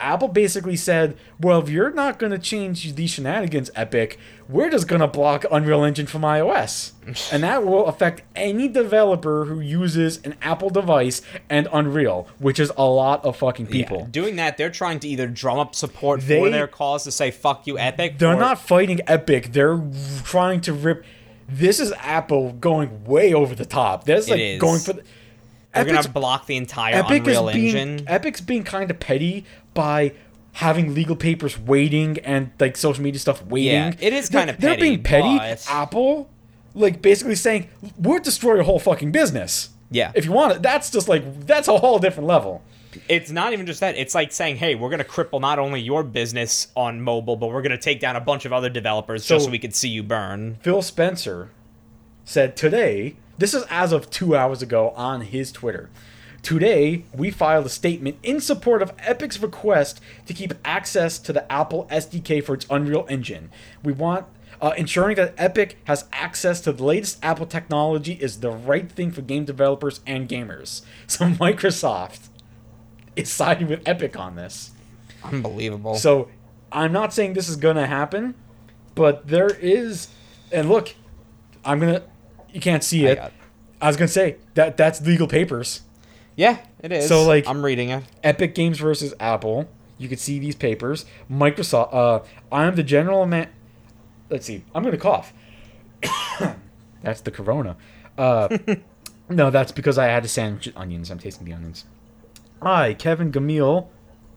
Apple basically said, "Well, if you're not going to change these shenanigans, Epic, we're just going to block Unreal Engine from iOS, and that will affect any developer who uses an Apple device and Unreal, which is a lot of fucking people." Yeah. Doing that, they're trying to either drum up support for their cause to say "fuck you, Epic." They're or- not fighting Epic. They're trying to rip. This is Apple going way over the top. This is like is. going for. The, They're Epic's gonna block the entire Epic Unreal being Engine. Epic's being kind of petty by having legal papers waiting and like social media stuff waiting. Yeah, it is kinda They're petty, being petty. but- Apple, like basically saying, "We'll destroy your whole fucking business." Yeah. If you want it, that's just like that's a whole different level. It's not even just that. It's like saying, "Hey, we're gonna cripple not only your business on mobile, but we're gonna take down a bunch of other developers just So- so we can see you burn." Phil Spencer said today, this is as of two hours ago on his Twitter. Today, we filed a statement in support of Epic's request to keep access to the Apple SDK for its Unreal Engine. We want uh, ensuring that Epic has access to the latest Apple technology is the right thing for game developers and gamers. So Microsoft is siding with Epic on this. Unbelievable. So I'm not saying this is gonna happen, but there is, and look, I'm gonna. You can't see I it. got- I was gonna say that that's legal papers. Yeah, it is. So, like- I'm reading it. Epic Games versus Apple. You could see these papers. Microsoft. Uh, I'm the general man. Let's see. I'm gonna cough. that's the corona. Uh, no, that's because I had a sandwich onions. I'm tasting the onions. I, Kevin Gammill,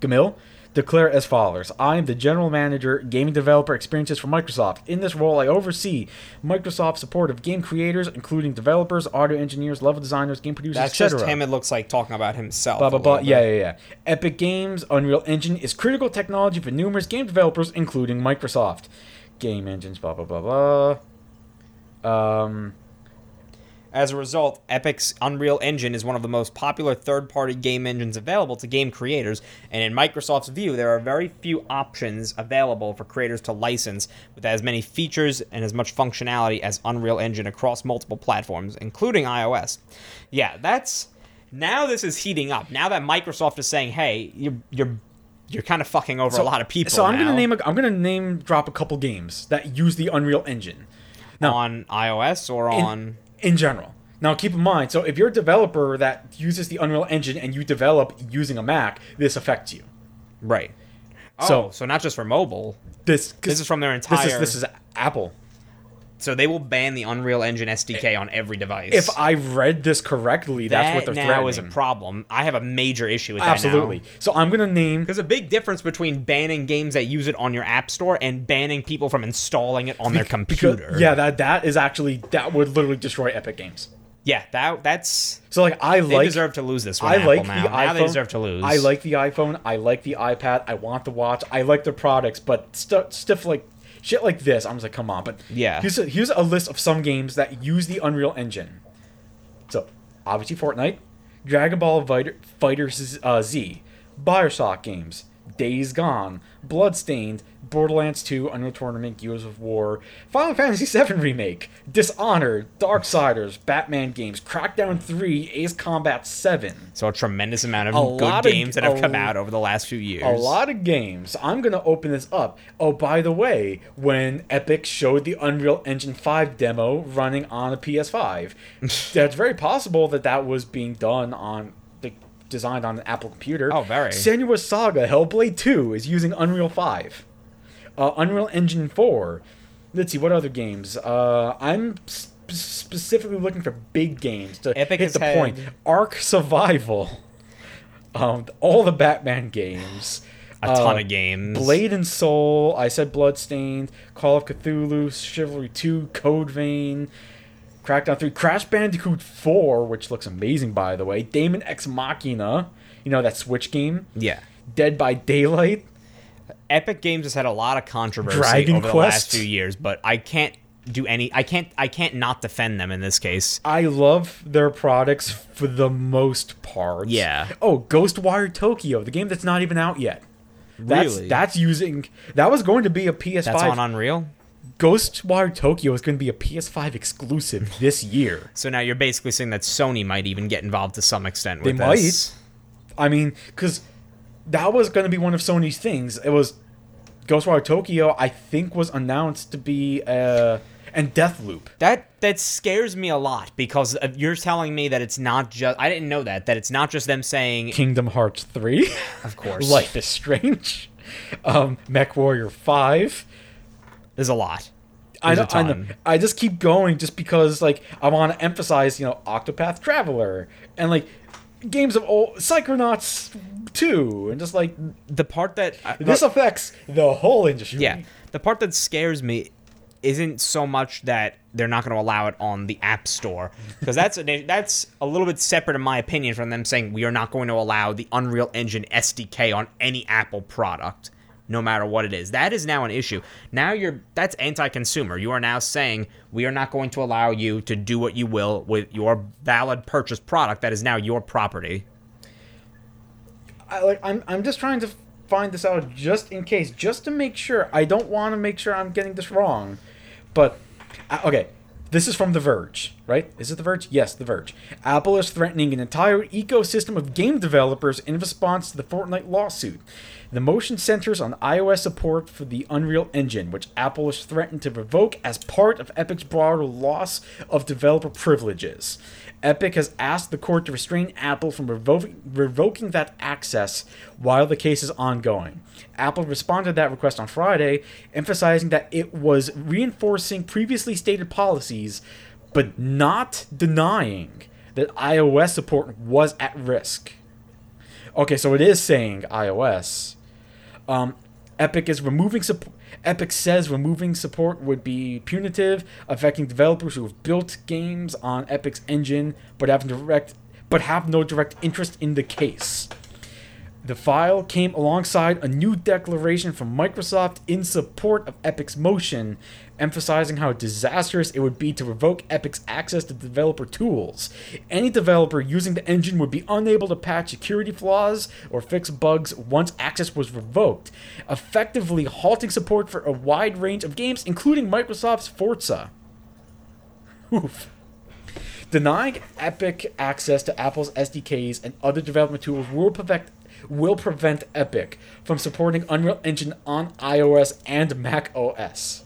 Gammill, declare as follows I am the general manager, gaming developer experiences for Microsoft. In this role, I oversee Microsoft's support of game creators, including developers, audio engineers, level designers, game producers, That's etc. just him. It looks like talking about himself. Blah blah blah. Yeah, yeah, yeah. Epic Games Unreal Engine is critical technology for numerous game developers, including Microsoft. Game engines. Blah blah blah blah. Um. As a result, Epic's Unreal Engine is one of the most popular third party game engines available to game creators, and in Microsoft's view, there are very few options available for creators to license with as many features and as much functionality as Unreal Engine across multiple platforms, including iOS. Yeah, that's. Now this is heating up. Now that Microsoft is saying, hey, you're. you're you're kind of fucking over a lot of people. So I'm now gonna name. A, I'm gonna name drop a couple games that use the Unreal Engine. Now, on iOS or on. In general. Now, keep in mind. So if you're a developer that uses the Unreal Engine and you develop using a Mac, this affects you. Right. Oh, So- so not just for mobile. This This is from their This entire. is this is Apple. So they will ban the Unreal Engine SDK eh, on every device. If I read this correctly, that's that what they're now threatening. is a problem. I have a major issue with Absolutely. that now. So I'm gonna name. There's a big difference between banning games that use it on your app store and banning people from installing it on their because- computer. yeah, that that is actually that would literally destroy Epic Games. yeah, that that's So like I they like deserve to lose this one. I Apple like now. the now iPhone. they deserve to lose. I like the iPhone. I like the iPad. I want the watch. I like their products, but stu- stuff like shit like this, I'm just like, come on. But Yeah. here's a, here's a list of some games that use the Unreal Engine. So obviously Fortnite, Dragon Ball Fighter, Fighters uh, Z, Bioshock games, Days Gone, Bloodstained, Borderlands 2, Unreal Tournament, Gears of War, Final Fantasy VII Remake, Dishonored, Darksiders, Batman games, Crackdown 3, Ace Combat 7. so a tremendous amount of A good lot of- games that have come out over the last few years. A lot of games. I'm going to open this up. Oh, by the way, when Epic showed the Unreal Engine 5 demo running on a PS5, that's very possible that that was being done on designed on an Apple computer. Oh, very. Senua's Saga Hellblade 2 is using Unreal 5. Uh, Unreal Engine 4. Let's see what other games. Uh, I'm sp- specifically looking for big games to Epic hit the had- point. Ark Survival. Um, all the Batman games. a ton Uh, of games. Blade and Soul. I said Bloodstained. Call of Cthulhu. Chivalry 2. Code Vein. Crackdown 3. Crash Bandicoot 4, which looks amazing, by the way. Daemon X Machina. You know, that Switch game. Yeah. Dead by Daylight. Epic Games has had a lot of controversy Dragon over the last few years, but I can't do any. I can't. I can't not defend them in this case. I love their products for the most part. Yeah. Oh, Ghostwire Tokyo, the game that's not even out yet. That's, Really? That's using. That was going to be a PS5. That's on Unreal. Ghostwire Tokyo is going to be a PS5 exclusive this year. So now you're basically saying that Sony might even get involved to some extent with They this. I mean, because that was going to be one of Sony's things. It was Ghostwire Tokyo. I think was announced to be uh and Deathloop. That that scares me a lot because you're telling me that it's not just. I didn't know that that it's not just them saying. Kingdom Hearts three. Of course, Life is Strange. Um, Mech Warrior five. There's a lot. I know, I know. I just keep going just because like I want to emphasize, you know, Octopath Traveler and like games of old Psychonauts 2 and just like The part that this affects the whole industry. Yeah, the part that scares me isn't so much that they're not going to allow it on the App Store because that's a, that's a little bit separate in my opinion from them saying we are not going to allow the Unreal Engine SDK on any Apple product no matter what it is. That is now an issue. Now you're that's anti-consumer. You are now saying we are not going to allow you to do what you will with your valid purchase product that is now your property. I, like I'm I'm just trying to find this out just in case, just to make sure. I don't want to make sure I'm getting this wrong, but uh, okay. This is from The Verge, right? Is it The Verge? Yes, The Verge. Apple is threatening an entire ecosystem of game developers in response to the Fortnite lawsuit. The motion centers on iOS support for the Unreal Engine, which Apple has threatened to revoke as part of Epic's broader loss of developer privileges. Epic has asked the court to restrain Apple from revo- revoking that access while the case is ongoing. Apple responded to that request on Friday, emphasizing that it was reinforcing previously stated policies, but not denying that iOS support was at risk. Okay, so it is saying iOS. Um, Epic is removing support. Epic says removing support would be punitive, affecting developers who have built games on Epic's engine but have direct but have no direct interest in the case. The file came alongside a new declaration from Microsoft in support of Epic's motion, emphasizing how disastrous it would be to revoke Epic's access to developer tools. Any developer using the engine would be unable to patch security flaws or fix bugs once access was revoked, effectively halting support for a wide range of games, including Microsoft's Forza. Oof. Denying Epic access to Apple's SDKs and other development tools will prevent will prevent Epic from supporting Unreal Engine on iOS and Mac OS.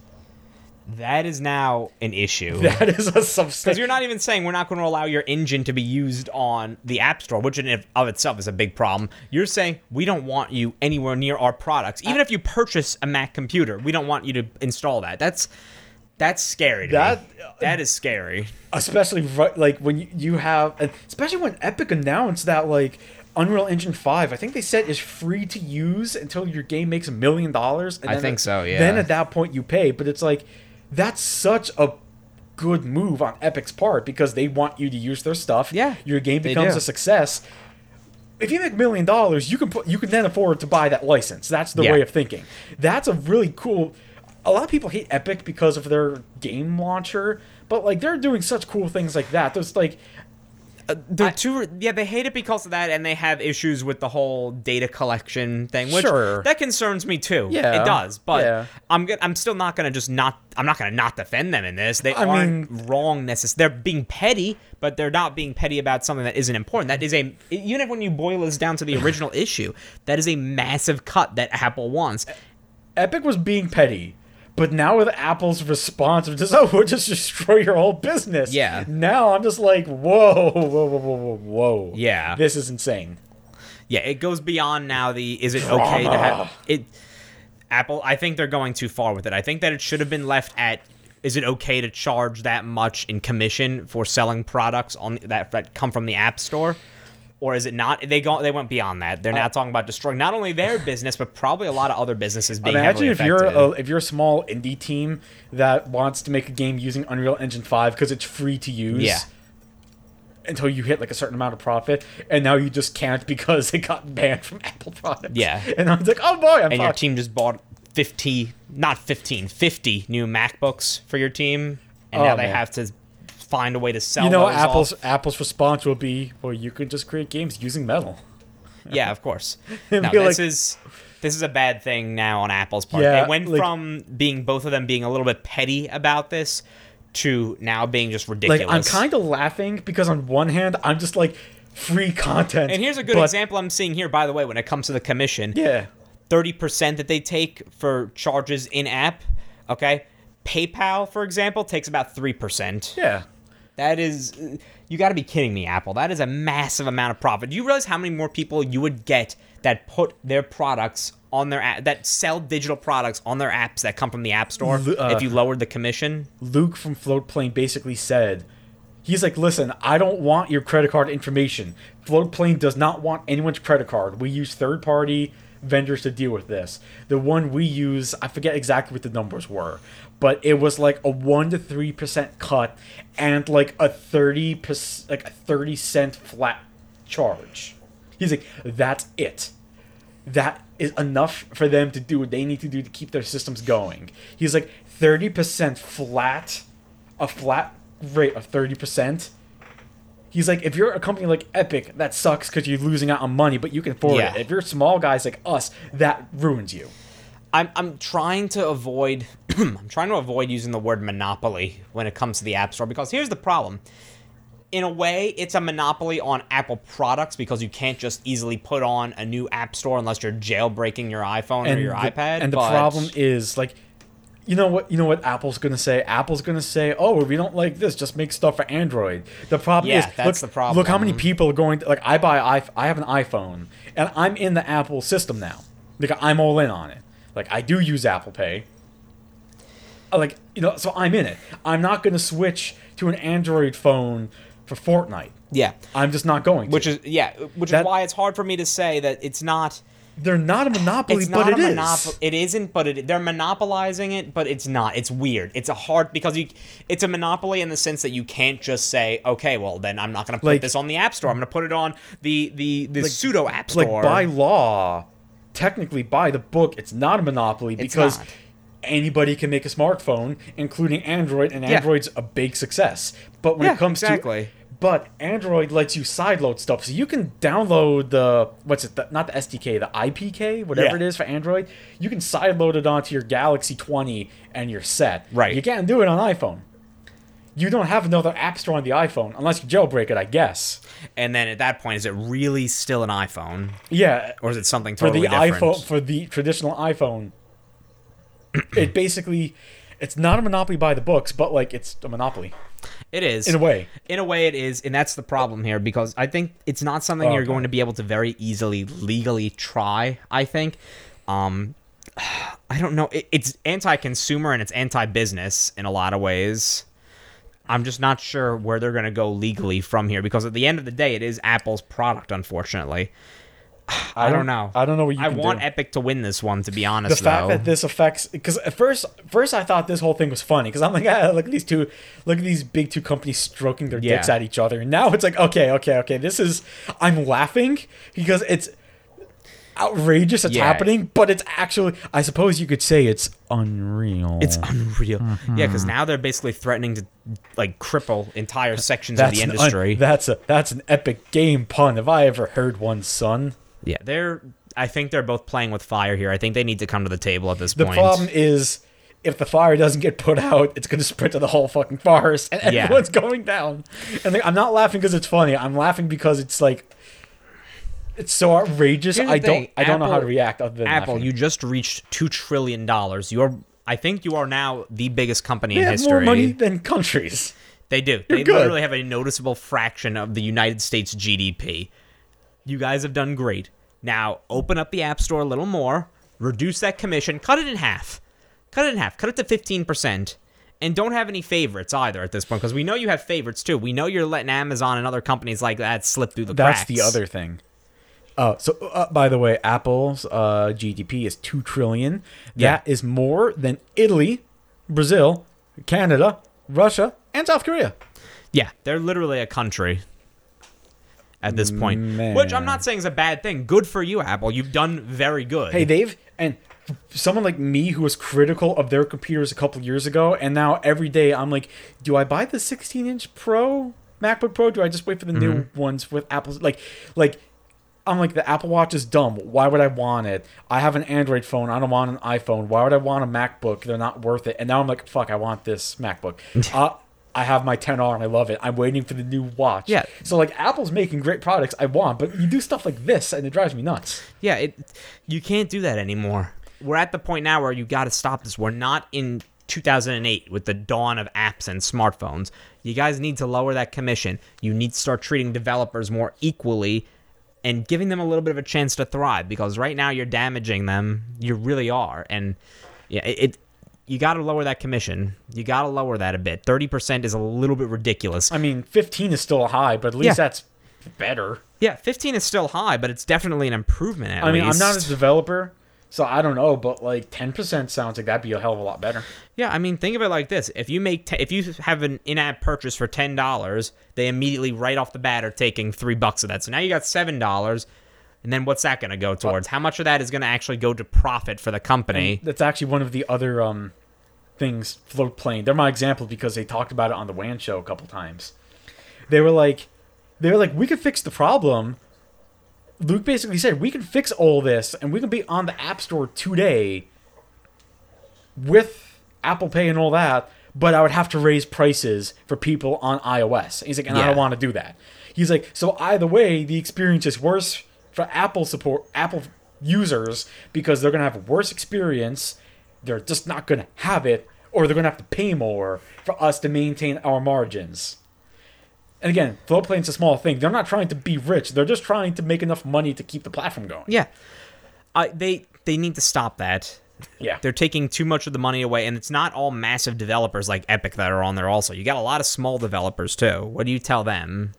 That is now an issue. That is a substance. Because you're not even saying we're not going to allow your engine to be used on the App Store, which in of itself is a big problem. You're saying we don't want you anywhere near our products, even if you purchase a Mac computer. We don't want you to install that. That's that's scary. To That- me. that is scary. especially right, like when you, have, especially when Epic announced that like Unreal Engine Five, I think they said is free to use until your game makes a million dollars. I think so, yeah. Then at that point you pay, but it's like that's such a good move on Epic's part because they want you to use their stuff. Yeah, your game becomes a success. If you make a million dollars, you can put you can then afford to buy that license. That's the Yeah. way of thinking. That's a really cool. A lot of people hate Epic because of their game launcher, but like they're doing such cool things like that. There's like Uh, they're too yeah, they hate it because of that, and they have issues with the whole data collection thing, which Sure. that concerns me too. Yeah, it does. But yeah. I'm I'm still not gonna just not I'm not gonna not defend them in this. They I aren't mean- wrong necessarily. They're being petty, but they're not being petty about something that isn't important. That is a even when you boil this down to the original issue, that is a massive cut that Apple wants. Epic was being petty, but now with Apple's response of just oh we'll just destroy your whole business. Yeah. Now I'm just like whoa whoa whoa whoa whoa whoa. Yeah. This is insane. Yeah, it goes beyond now the is it okay to have it Apple I think they're going too far with it. I think that it should have been left at is it okay to charge that much in commission for selling products on that that come from the App Store? Or is it not? They go. They went beyond that. They're uh, now talking about destroying not only their business, but probably a lot of other businesses being Imagine if you're a, if you're a small indie team that wants to make a game using Unreal Engine 5 because it's free to use. Yeah. Until you hit like a certain amount of profit, and now you just can't because it got banned from Apple products. Yeah. and I was like, oh boy, I'm and your team just bought 50 not 15 50 new macbooks for your team and Oh, now they man. have to find a way to sell You know, Apple's off. Apple's response will be, well, you can just create games using metal. Yeah, of course. It'd no, this like- is this is a bad thing now on Apple's part. Yeah, they went like- from being both of them being a little bit petty about this to now being just ridiculous. Like I'm kind of laughing because on one hand, I'm just like free content. and here's a good but- example I'm seeing here, by the way, when it comes to the commission. Yeah. 30% that they take for charges in app. Okay. PayPal, for example, takes about 3%. Yeah. That is, you got to be kidding me, Apple. That is a massive amount of profit. Do you realize how many more people you would get that put their products on their app, that sell digital products on their apps that come from the App Store uh, if you lowered the commission? Luke from Floatplane basically said, he's like, listen, I don't want your credit card information. Floatplane does not want anyone's credit card. We use third party vendors to deal with this. The one we use, I forget exactly what the numbers were, but it was like a 1 to 3% cut and like a 30% like a 30 cent flat charge. He's like, that's it. that is enough for them to do what they need to do to keep their systems going. He's like 30% flat, a flat rate of 30%. He's like, if you're a company like Epic, that sucks because you're losing out on money, but you can afford Yeah. it. If you're small guys like us, that ruins you. I'm I'm trying to avoid I'm trying to avoid using the word monopoly when it comes to the App Store because here's the problem. In a way, it's a monopoly on Apple products because you can't just easily put on a new App Store unless you're jailbreaking your iPhone or your the, iPad. And the problem is like you know what you know what Apple's gonna say? Apple's gonna say, Oh, if we don't like this, just make stuff for Android. The problem Yeah, is that's look, the problem. Look how many mm-hmm. people are going to like I buy I I have an iPhone and I'm in the Apple system now. Like I'm all in on it. Like I do use Apple Pay. Uh, Like, you know, so I'm in it. I'm not gonna switch to an Android phone for Fortnite. yeah, I'm just not going to. which is yeah, which That- is why it's hard for me to say that it's not they're not a monopoly, It's but it a is. It isn't, but it, they're monopolizing it. But it's not. It's weird. It's a hard because you. It's a monopoly in the sense that you can't just say, okay, well then I'm not going to put Like- this on the App Store. I'm going to put it on the the the pseudo App store. Like by law, technically by the book, it's not a monopoly because. Anybody can make a smartphone, including Android, and Yeah. Android's a big success. But when Yeah, it comes exactly. to but Android lets you sideload stuff, so you can download the what's it? The, not the SDK, the IPK, whatever Yeah. it is for Android. You can sideload it onto your Galaxy 20, and you're set. Right. You can't do it on iPhone. You don't have another app store on the iPhone unless you jailbreak it, I guess. and then at that point, is it really still an iPhone, Yeah, or is it something totally for the different? iPhone for the traditional iPhone. it basically, it's not a monopoly by the books, but like it's a monopoly It is in a way. In a way, it is, and that's the problem here because I think it's not something Oh, you're okay. going to be able to very easily legally try. I think. Um, I don't know. It, it's anti-consumer and it's anti-business in a lot of ways. I'm just not sure where they're going to go legally from here because at the end of the day, it is Apple's product. Unfortunately, I, don't, know. I don't know what you I want do. Epic to win this one. To be honest, the fact though. that this affects because at first first I thought this whole thing was funny because I'm like ah, look at these two look at these big two companies stroking their dicks Yeah. at each other and now it's like okay okay okay this is I'm laughing because it's outrageous it's Yeah. happening but it's actually I suppose you could say it's unreal It's unreal. Yeah, because now they're basically threatening to like cripple entire sections of the an industry. that's a that's an epic game pun if I ever heard one son yeah, they're. I think they're both playing with fire here. I think they need to come to the table at this the point. The problem is if the fire doesn't get put out, it's going to spread to the whole fucking forest, and Yeah. everyone's going down. And like, I'm not laughing because it's funny. I'm laughing because it's like it's so outrageous. I don't. thing, I don't know how to react other than Apple, laughing. you just reached two trillion dollars. You're. I think you are now the biggest company they in have history. more money than countries. They do. You're they good. literally have a noticeable fraction of the United States GDP. You guys have done great. Now open up the App Store a little more, reduce that commission, cut it in half. Cut it in half. Cut it to 15%. And don't have any favorites either at this point because we know you have favorites too. We know you're letting Amazon and other companies like that slip through the cracks. That's cracks. the other thing. Uh, so, uh, by the way, Apple's uh, GDP is two trillion. Yeah. That is more than Italy, Brazil, Canada, Russia, and South Korea. Yeah, they're literally a country at this point. Which I'm not saying is a bad thing. Good for you, Apple. You've done very good. Hey, they've and someone like me who was critical of their computers a couple years ago, and now every day I'm like, do I buy the 16 inch Pro MacBook Pro? Do I just wait for the new Mm-hmm. ones with Apple's like, like? I'm like the Apple Watch is dumb. Why would I want it? I have an Android phone. I don't want an iPhone. Why would I want a MacBook? They're not worth it. And now I'm like, fuck, I want this MacBook. uh, I have my 10R and I love it. I'm waiting for the new watch. Yeah. So like Apple's making great products. I want, but you do stuff like this and it drives me nuts. Yeah, it you can't do that anymore. We're at the point now where you got to stop this. We're not in 2008 with the dawn of apps and smartphones. You guys need to lower that commission. You need to start treating developers more equally and giving them a little bit of a chance to thrive because right now you're damaging them. You really are. And yeah, it, it you got to lower that commission. You got to lower that a bit. 30% is a little bit ridiculous. I mean, 15 is still high, but at least Yeah. that's better. Yeah, 15 is still high, but it's definitely an improvement at I mean, I'm not a developer, so I don't know, but like 10% sounds like that'd be a hell of a lot better. Yeah, I mean, think of it like this: if you make, t- if you have an in-app purchase for ten dollars, they immediately right off the bat are taking three bucks of that. So now you got seven dollars, and then what's that going to go towards? How much of that is going to actually go to profit for the company? That's actually one of the other um things Floatplane. They're my example because they talked about it on the WAN show a couple times. They were like, they were like, we could fix the problem. Luke basically said we can fix all this and we can be on the App Store today with Apple Pay and all that, but I would have to raise prices for people on iOS. He's like, and I don't want to do that. He's like, so either way, the experience is worse for Apple support Apple users because they're gonna have a worse experience. They're just not gonna have it, or they're gonna have to pay more for us to maintain our margins. And again, Floatplane's a small thing. They're not trying to be rich. They're just trying to make enough money to keep the platform going. Yeah, I they they need to stop that. Yeah. They're taking too much of the money away, and it's not all massive developers like Epic that are on there. Also, you got a lot of small developers too. What do you tell them?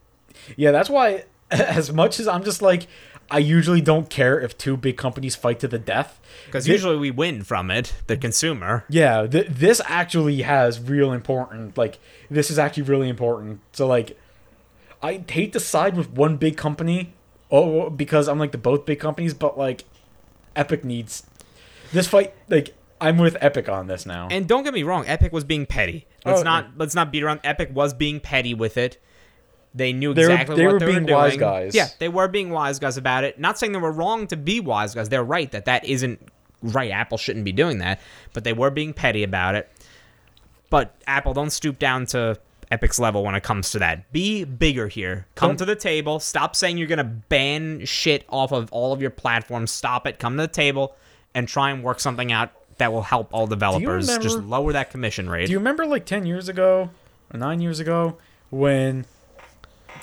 Yeah, that's why as much as I'm just like, I usually don't care if two big companies fight to the death. Because usually we win from it, the consumer. Yeah, th- this actually has real important. Like, this is actually really important. So, like, I hate to side with one big company, oh, oh, because I'm like the both big companies, but like, Epic needs this fight. Like, I'm with Epic on this now. And don't get me wrong, Epic was being petty. Let's Oh, not let's not beat around. Epic was being petty with it. They knew They were- exactly they what were they being were doing. wise guys. Yeah, they were being wise guys about it. Not saying they were wrong to be wise guys. They're right that that isn't right. Apple shouldn't be doing that. But they were being petty about it. But Apple, don't stoop down to Epic's level when it comes to that. Be bigger here. Come Don't- to the table. Stop saying you're gonna ban shit off of all of your platforms. Stop it. Come to the table and try and work something out that will help all developers. Just lower that commission rate. Do you remember like 10 years ago or 9 years ago when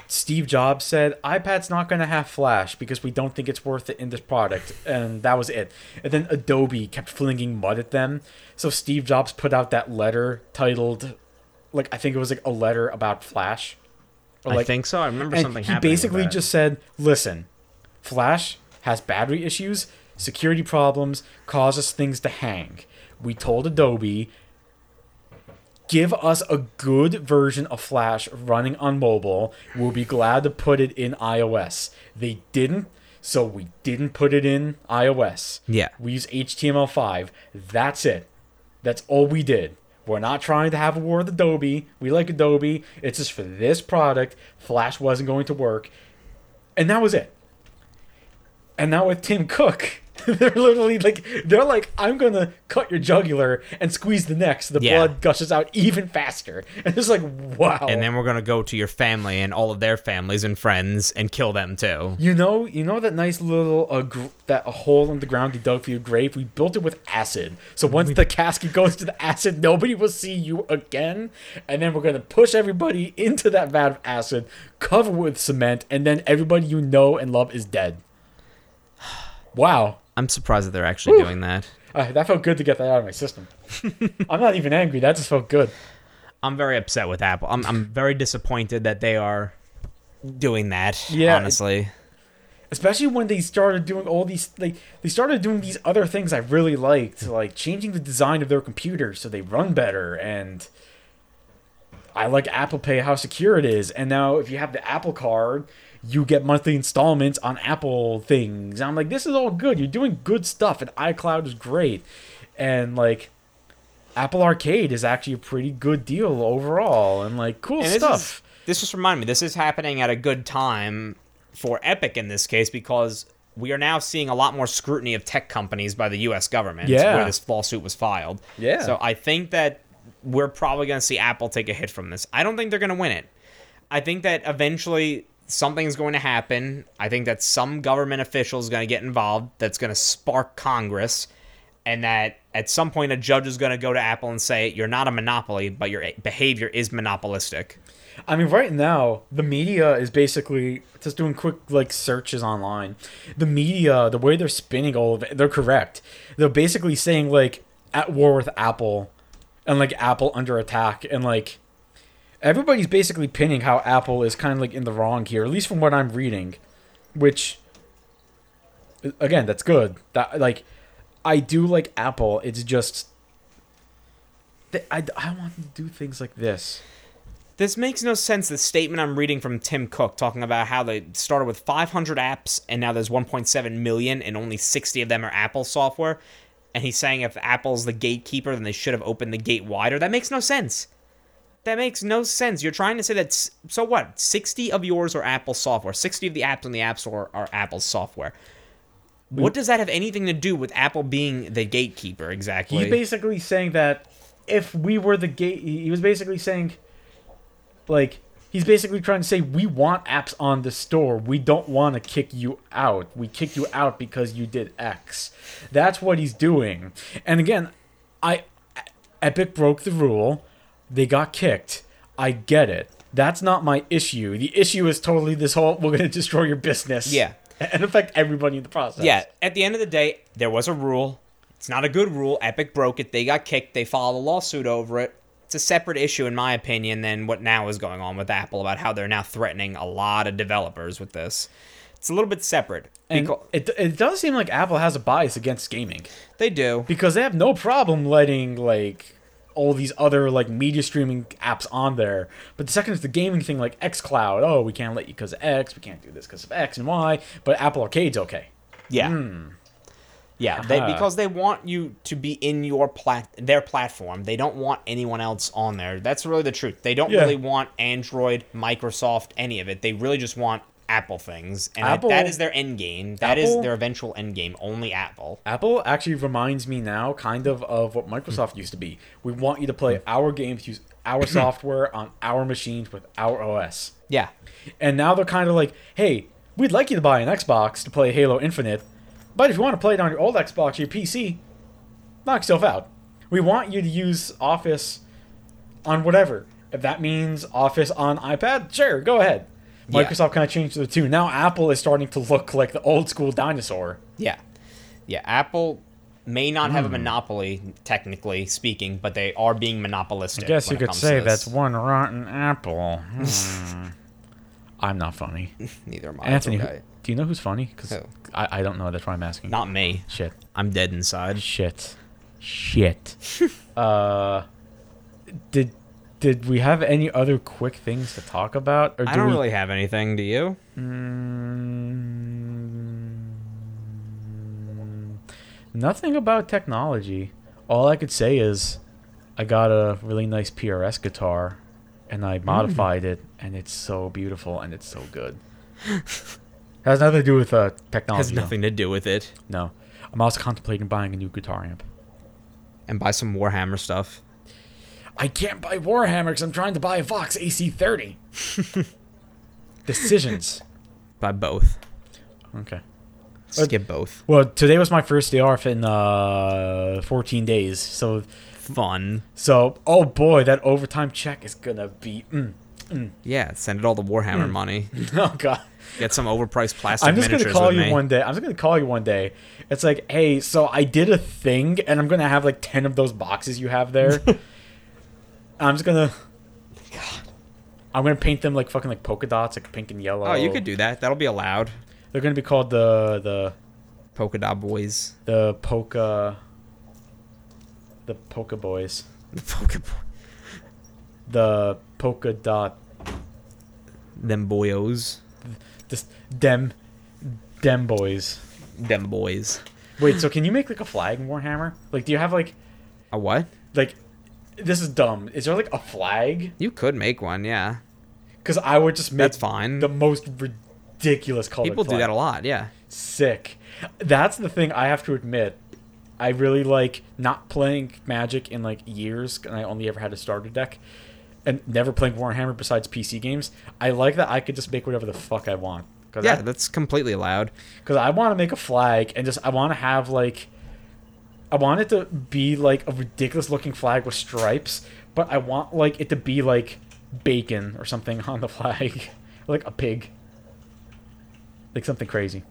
Steve Jobs said iPad's not going to have flash because we don't think it's worth it in this product and that was it. And then Adobe kept flinging mud at them. So Steve Jobs put out that letter titled like I think it was like a letter about flash. Or, like, I think so. I remember something he basically just said, "Listen, Flash has battery issues, security problems, causes things to hang. We told Adobe, give us a good version of Flash running on mobile. We'll be glad to put it in iOS. They didn't." So we didn't put it in iOS. Yeah. We use HTML5. That's it. That's all we did. We're not trying to have a war with Adobe. We like Adobe. It's just for this product. Flash wasn't going to work. And that was it. And now with Tim Cook, they're literally like they're like, I'm gonna cut your jugular and squeeze the neck so the Yeah. blood gushes out even faster. And it's like, wow. and then we're gonna go to your family and all of their families and friends and kill them too. You know, you know that nice little uh, gr- that a hole in the ground you dug for your grave. We built it with acid, so once the casket goes to the acid, nobody will see you again. And then we're gonna push everybody into that vat of acid, cover with cement, and then everybody you know and love is dead. Wow, I'm surprised that they're actually doing that. uh, that felt good to get that out of my system. I'm not even angry. That just felt good. I'm very upset with Apple. I'm I'm very disappointed that they are doing that. Yeah, honestly. especially when they started doing all these like they started doing these other things I really liked, like changing the design of their computers so they run better and I like Apple Pay how secure it is. And now if you have the Apple card, you get monthly installments on Apple things. And I'm like, this is all good. You're doing good stuff and iCloud is great. And like Apple Arcade is actually a pretty good deal overall and like cool And this stuff. is this just reminded me. This is happening at a good time for Epic in this case because we are now seeing a lot more scrutiny of tech companies by the U.S. government. Yeah. where this lawsuit was filed. Yeah. So I think that we're probably going to see Apple take a hit from this. I don't think they're going to win it. I think that eventually something's going to happen. I think that some government official is going to get involved that's going to spark Congress and that at some point a judge is going to go to Apple and say you're not a monopoly, but your behavior is monopolistic. I mean, right now the media is basically just doing quick like searches online. The media, the way they're spinning all of it, they're correct. They're basically saying like at war with Apple, and like Apple under attack, and like everybody's basically pinning how Apple is kind of like in the wrong here, at least from what I'm reading, which again that's good. That like I do like Apple. It's just. I, I want to do things like this. This makes no sense. The statement I'm reading from Tim Cook talking about how they started with 500 apps and now there's 1.7 million and only 60 of them are Apple software. And he's saying if Apple's the gatekeeper, then they should have opened the gate wider. That makes no sense. That makes no sense. You're trying to say that, so what? 60 of yours are Apple software. 60 of the apps on the App Store are Apple software. What does that have anything to do with Apple being the gatekeeper exactly? He's basically saying that if we were the gate, he was basically saying, like, he's basically trying to say we want apps on the store. We don't want to kick you out. We kick you out because you did X. That's what he's doing. And again, I Epic broke the rule. They got kicked. I get it. That's not my issue. The issue is totally this whole we're going to destroy your business. Yeah. And affect everybody in the process. Yeah, at the end of the day, there was a rule. It's not a good rule. Epic broke it. They got kicked. They filed a lawsuit over it. it's a separate issue in my opinion than what now is going on with Apple about how they're now threatening a lot of developers with this. It's a little bit separate. And Beca- it, it does seem like Apple has a bias against gaming they do. because they have no problem letting like all these other like media streaming apps on there. But the second is the gaming thing, like XCloud, oh, we can't let you because of X, we can't do this because of X and Y, but Apple Arcade's okay. Yeah. Hmm. Yeah, they, Aha. because they want you to be in your plat their platform. They don't want anyone else on there. That's really the truth. They don't Yeah. really want Android, Microsoft, any of it. They really just want Apple things, and that- Apple- that is their end game. That is Apple- their eventual end game. Only Apple. Apple actually reminds me now kind of of what Microsoft used to be. We want you to play hmm. our games, use our software on our machines with our OS. Yeah, And now they're kind of like, hey, we'd like you to buy an Xbox to play Halo Infinite, but if you want to play it on your old Xbox or your PC, knock yourself out. We want you to use Office on whatever. If that means Office on iPad, sure, go ahead. Yeah. Microsoft kind of changed the two. Now Apple is starting to look like the old school dinosaur. yeah, yeah. Apple may not Hmm. have a monopoly, technically speaking, but they are being monopolistic. I guess when you it could say that's one rotten apple. Hmm. I'm not funny. neither am I. Anthony, It's who- do you know who's funny? Because Who? I, I don't know. That's why I'm asking. Not me. Shit. I'm dead inside. Shit. Shit. uh, did did we have any other quick things to talk about? Or I do don't we, really have anything. Do you? Mm, nothing about technology. All I could say is, I got a really nice PRS guitar, and I modified it, and it's so beautiful and it's so good. Has nothing to do with uh, technology. Has nothing to do with it. No. I'm also contemplating buying a new guitar amp. And buy some Warhammer stuff. I can't buy Warhammer because I'm trying to buy a Vox AC30. Decisions. Buy both. Okay. Just get both. Well, today was my first day off in uh, 14 days. So, Fun. so oh boy, that overtime check is gonna be. Mm. Yeah, send it all the Warhammer money. Oh god. Get some overpriced plastic I'm just gonna call you me. one day. I'm just gonna call you one day. It's like, hey, so I did a thing, and I'm gonna have like ten of those boxes you have there. I'm just gonna. God. I'm gonna paint them like fucking like polka dots, like pink and yellow. Oh, you could do that. That'll be allowed. They're gonna be called the the Polka dot boys. the polka. The polka boys. The polka boy. The polka dot. Them boyos. Just dem, dem boys. Them boys. Wait, so can you make like a flag in Warhammer? Like, do you have like A what? like? This is dumb. Is there like a flag? You could make one, yeah. Because I would just make That's fine. the most ridiculous color. People do that a lot, yeah. Sick. That's the thing I have to admit. I really like not playing Magic in like years, and I only ever had a starter deck, and never playing Warhammer besides PC games. I like that I could just make whatever the fuck I want. Yeah, I, that's completely allowed. because I want to make a flag and just I want to have like I want it to be like a ridiculous looking flag with stripes, but I want like it to be like bacon or something on the flag, like a pig, like something crazy.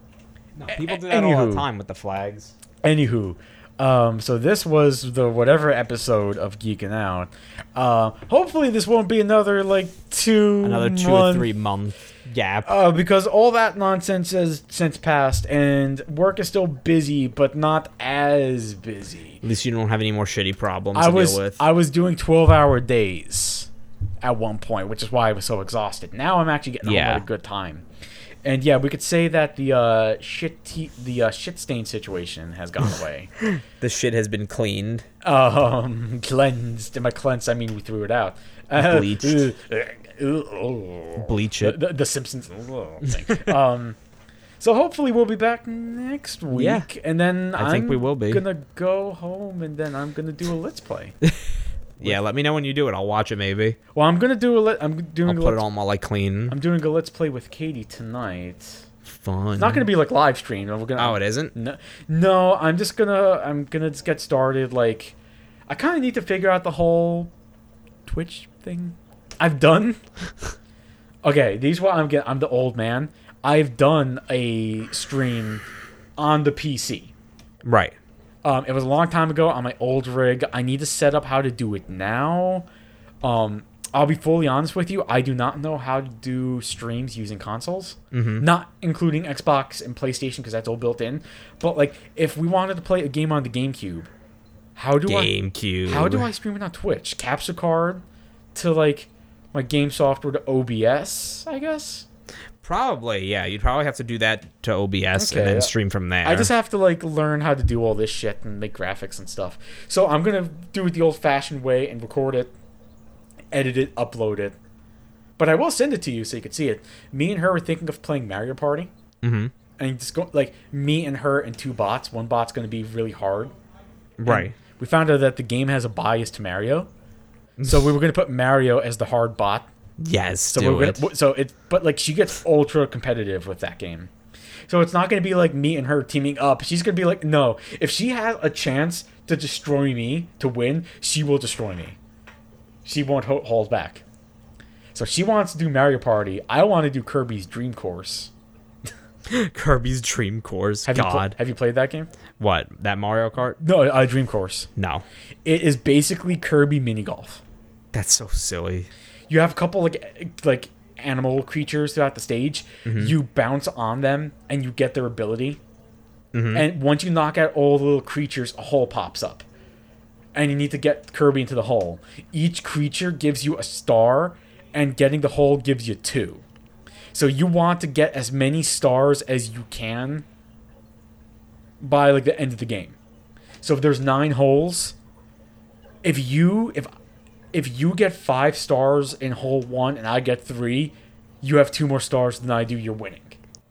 No, people do that that all all the the time with the flags. Anywho, um, so this was the whatever episode of Geekin' Out. Uh, hopefully this won't be another like two Another two month- or three month gap. Uh, because all that nonsense has since passed, and work is still busy, but not as busy. At least you don't have any more shitty problems I to was deal with. I was doing twelve hour days at one point, which is why I was so exhausted. Now I'm actually getting Yeah. home at a good time. And yeah, we could say that the uh, shit te- the uh, shit stain situation has gone away. the shit has been cleaned. um, cleansed. And by cleansed, I mean we threw it out. Bleached. Bleach it. the, the Simpsons um, so hopefully we'll be back next week, Yeah. and then I think I'm we will be. Gonna go home, and then I'm gonna do a let's play. Yeah, let me know when you do it. I'll watch it maybe. well, I'm gonna do a let. I'm doing. I'll a put it on while I clean. I'm doing a let's play with Katie tonight. Fun. It's not gonna be like live stream. We're gonna. Oh, it isn't? No, no. I'm just gonna. I'm gonna just get started. Like, I kind of need to figure out the whole Twitch thing. I've done. okay, these what I'm getting. I'm the old man. I've done a stream on the PC. Right. Um, it was a long time ago on my old rig. I need to set up how to do it now. Um, I'll be fully honest with you. I do not know how to do streams using consoles, mm-hmm. not including Xbox and PlayStation because that's all built in. But like, if we wanted to play a game on the GameCube, how do I GameCube. how do I stream it on Twitch? Capture card to like my game software to OBS, I guess. Probably, yeah. You'd probably have to do that to OBS Okay, and then stream from there. I just have to like learn how to do all this shit and make graphics and stuff. So I'm gonna do it the old-fashioned way and record it, edit it, upload it. But I will send it to you so you can see it. Me and her were thinking of playing Mario Party, Mm-hmm. and just go like me and her and two bots. One bot's gonna be really hard. And Right. We found out that the game has a bias to Mario, so we were gonna put Mario as the hard bot. Yes, So do we're it. gonna, so it, but like she gets ultra competitive with that game. So it's not gonna be like me and her teaming up. She's gonna be like, no, if she has a chance to destroy me to win, she will destroy me. She won't ho- hold back. So she wants to do Mario Party. I want to do Kirby's Dream Course. Kirby's Dream Course. Have you pl- God. have you played that game? what? That Mario Kart? No, uh, Dream Course. No. It is basically Kirby mini golf. That's so silly. you have a couple like eh, like animal creatures throughout the stage. Mm-hmm. You bounce on them and you get their ability. Mm-hmm. And once you knock out all the little creatures, a hole pops up. And you need to get Kirby into the hole. Each creature gives you a star, and getting the hole gives you two. So you want to get as many stars as you can by like the end of the game. So if there's nine holes, if you if if you get five stars in hole one and I get three, you have two more stars than I do. You're winning,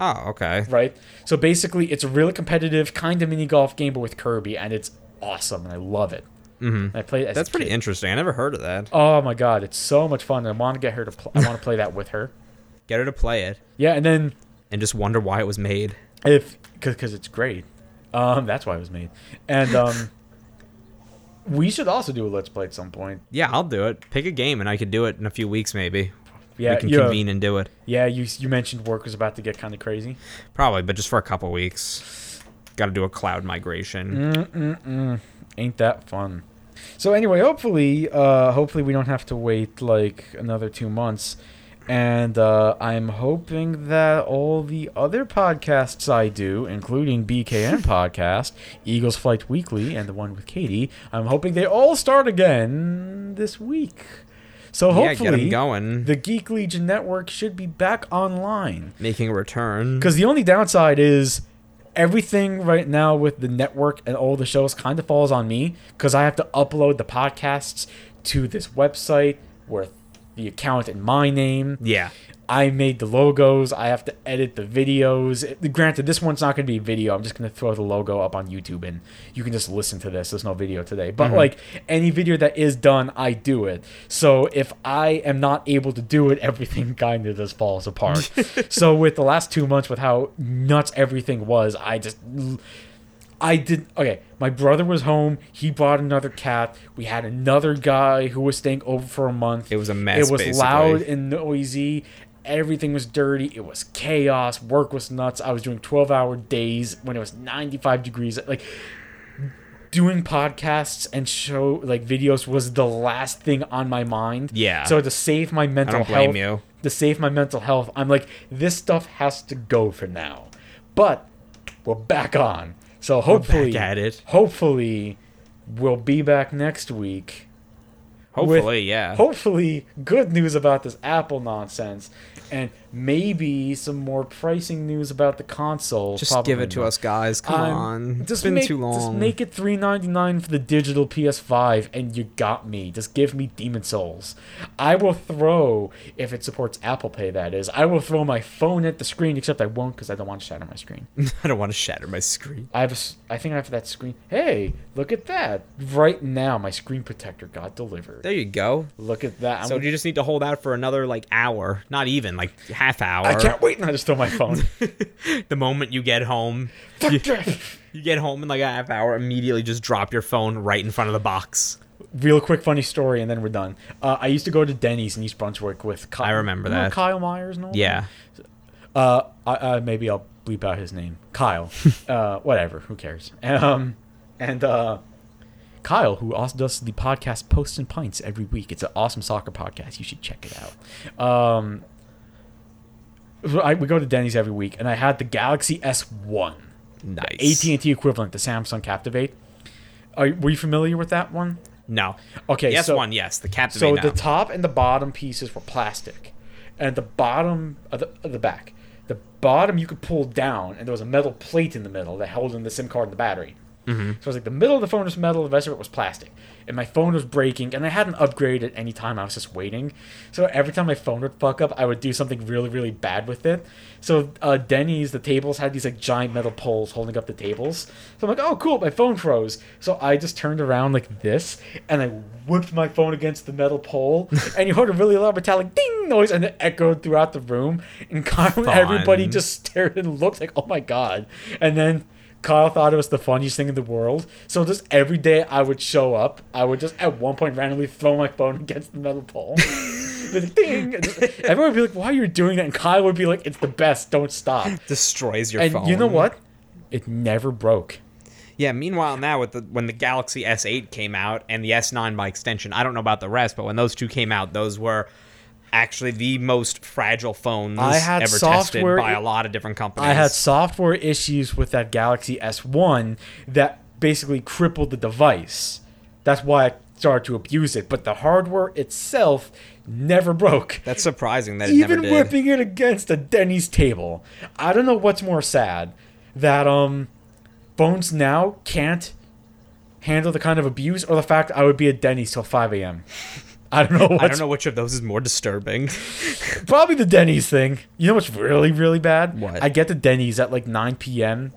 Oh, okay. right? So basically, it's a really competitive kind of mini golf game, but with Kirby, and it's awesome, and I love it. Mm-hmm. I as That's pretty kid. interesting. I never heard of that. Oh my god, it's so much fun. I want to get her to. Pl- I want to play that with her. Get her to play it Yeah, and then and just wonder why it was made. if because it's great, um, that's why it was made, and um, we should also do a let's play at some point. Yeah, I'll do it. Pick a game and I could do it in a few weeks maybe. Yeah, we can convene and do it. yeah. You you mentioned work was about to get kind of crazy. Probably, but just for a couple weeks. Got to do a cloud migration. Mm-mm-mm. Ain't that fun? So anyway, hopefully, uh, hopefully we don't have to wait like another two months, and uh, I'm hoping that all the other podcasts I do, including BKN podcast, Eagles Flight Weekly, and the one with Katie, I'm hoping they all start again this week. So yeah, hopefully, going. the GeekLegion Network should be back online. Making a return. Because the only downside is everything right now with the network and all the shows kind of falls on me because I have to upload the podcasts to this website with the account in my name. Yeah. I made the logos. I have to edit the videos. It- granted, this one's not going to be video. I'm just going to throw the logo up on YouTube and you can just listen to this. There's no video today. But mm-hmm. like any video that is done, I do it. So if I am not able to do it, everything kind of just falls apart. so with the last two months, with how nuts everything was, I just. I did okay. My brother was home. He brought another cat. We had another guy who was staying over for a month. It was a mess, It was basically. loud and noisy. Everything was dirty. It was chaos. Work was nuts. I was doing 12 hour days when it was 95 degrees. Like, doing podcasts and show, like, videos was the last thing on my mind. Yeah. So, to save my I mental don't blame health, you. to save my mental health, I'm like, this stuff has to go for now. But we're back on. So, hopefully, at it. hopefully, we'll be back next week Hopefully, yeah. hopefully good news about this Apple nonsense, and maybe some more pricing news about the console. just give it to not. us, guys. Come I'm- on. It's been make, too long. Just make it three ninety nine for the digital PS5, and you got me. Just give me Demon Souls. I will throw if it supports Apple Pay. That is, I will throw my phone at the screen. Except I won't because I don't want to shatter my screen. I don't want to shatter my screen. I have a I think I have that screen. Hey, look at that! Right now, my screen protector got delivered. There you go. Look at that. I'm So you just need to hold out for another like hour, not even like half hour. I can't wait, and I just throw my phone. the moment you get home, yeah. you get home in like a half hour, immediately just drop your phone right in front of the box. Real quick, funny story, and then we're done. Uh, I used to go to Denny's in East Brunswick with. Kyle, I remember you that. Kyle Myers. Yeah. Uh, I, uh, maybe I'll bleep out his name. Kyle. uh, whatever. Who cares? Um, and uh, Kyle, who also does the podcast Posts and Pints every week. It's an awesome soccer podcast. You should check it out. Um, I, we go to Denny's every week, and I had the Galaxy S1, Nice. AT&T equivalent, the Samsung Captivate. Are, were you familiar with that one? No. Okay, Yes, so one. Yes, the Captivate. so the top and the bottom pieces were plastic, and the bottom of the, of the back, the bottom you could pull down, and there was a metal plate in the middle that held in the SIM card and the battery. Mm-hmm. So it was like the middle of the phone was metal, the rest of it was plastic, and my phone was breaking, and I hadn't upgraded at any time. I was just waiting. So every time my phone would fuck up, I would do something really, really bad with it. So uh, Denny's, the tables had these like giant metal poles holding up the tables. So I'm like, oh cool, my phone froze. So I just turned around like this, and I whipped my phone against the metal pole, and you heard a really loud metallic ding noise, and it echoed throughout the room. And and everybody just stared and looked like, oh my god. And then Kyle thought it was the funniest thing in the world. So just every day I would show up, I would just at one point randomly throw my phone against the metal pole. Like, ding! Everyone would be like, why are you doing that? And Kyle would be like, it's the best, don't stop. destroys your And phone. you know what? It never broke. Yeah. Meanwhile, now with the when the Galaxy S8 came out and the S9 by extension, I don't know about the rest, but when those two came out, those were actually the most fragile phones I had ever software- tested by a lot of different companies. I had software issues with that Galaxy S1 that basically crippled the device. That's why I started to abuse it. But the hardware itself never broke. That's surprising that it even never did. whipping it against a Denny's table. I don't know what's more sad that um phones now can't handle the kind of abuse or the fact I would be at Denny's till 5 a.m. I don't know. I don't know which of those is more disturbing. Probably the Denny's thing. You know what's really really bad? What? I get to Denny's at like 9 p.m.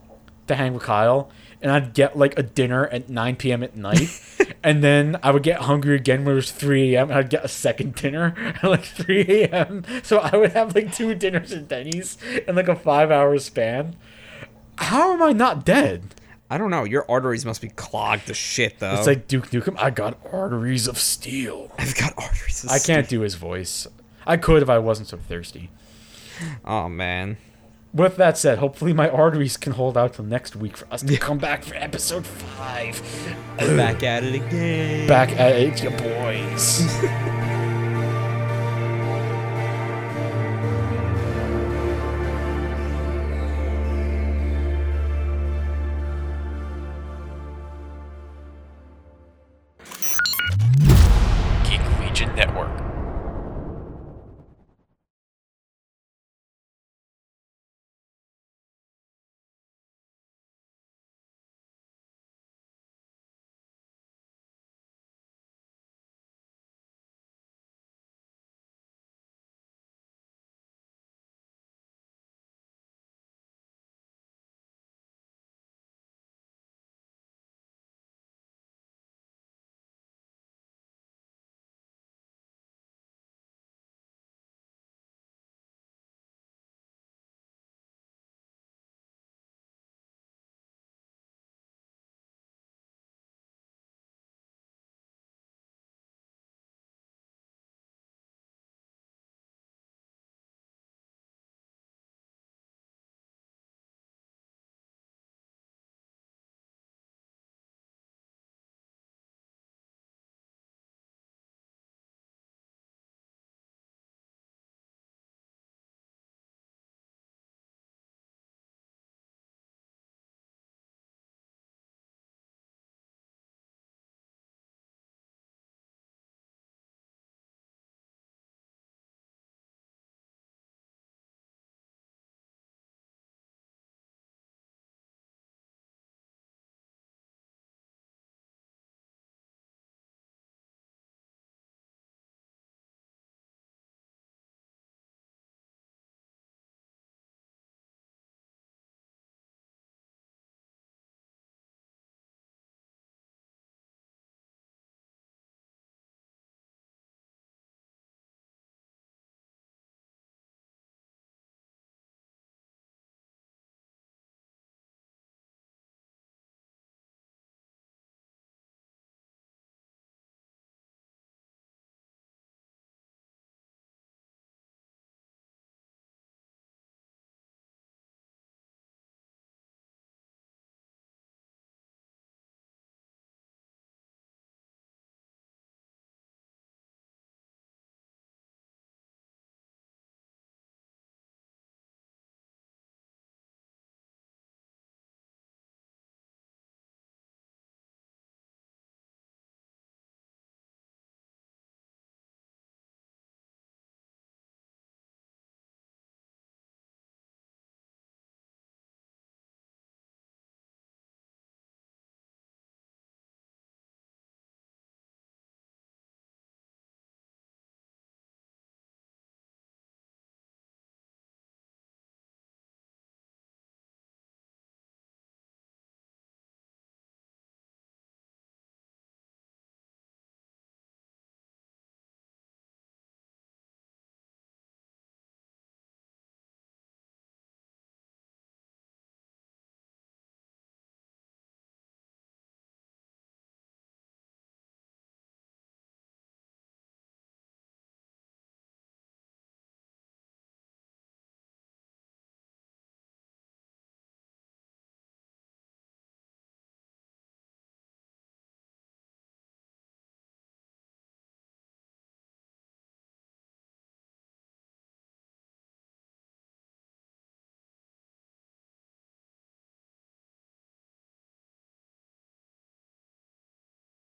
to hang with Kyle, and I'd get like a dinner at 9 p.m. at night, and then I would get hungry again when it was 3 a.m. and I'd get a second dinner at like 3 a.m. So I would have like two dinners at Denny's in like a five-hour span. How am I not dead? I don't know. Your arteries must be clogged to shit, though. It's like Duke Nukem. I got arteries of steel. I've got arteries. of I can't steel. do his voice. I could if I wasn't so thirsty. Oh man. With that said, hopefully my arteries can hold out till next week for us to come back for episode five. Back at it again. Back at it, you boys.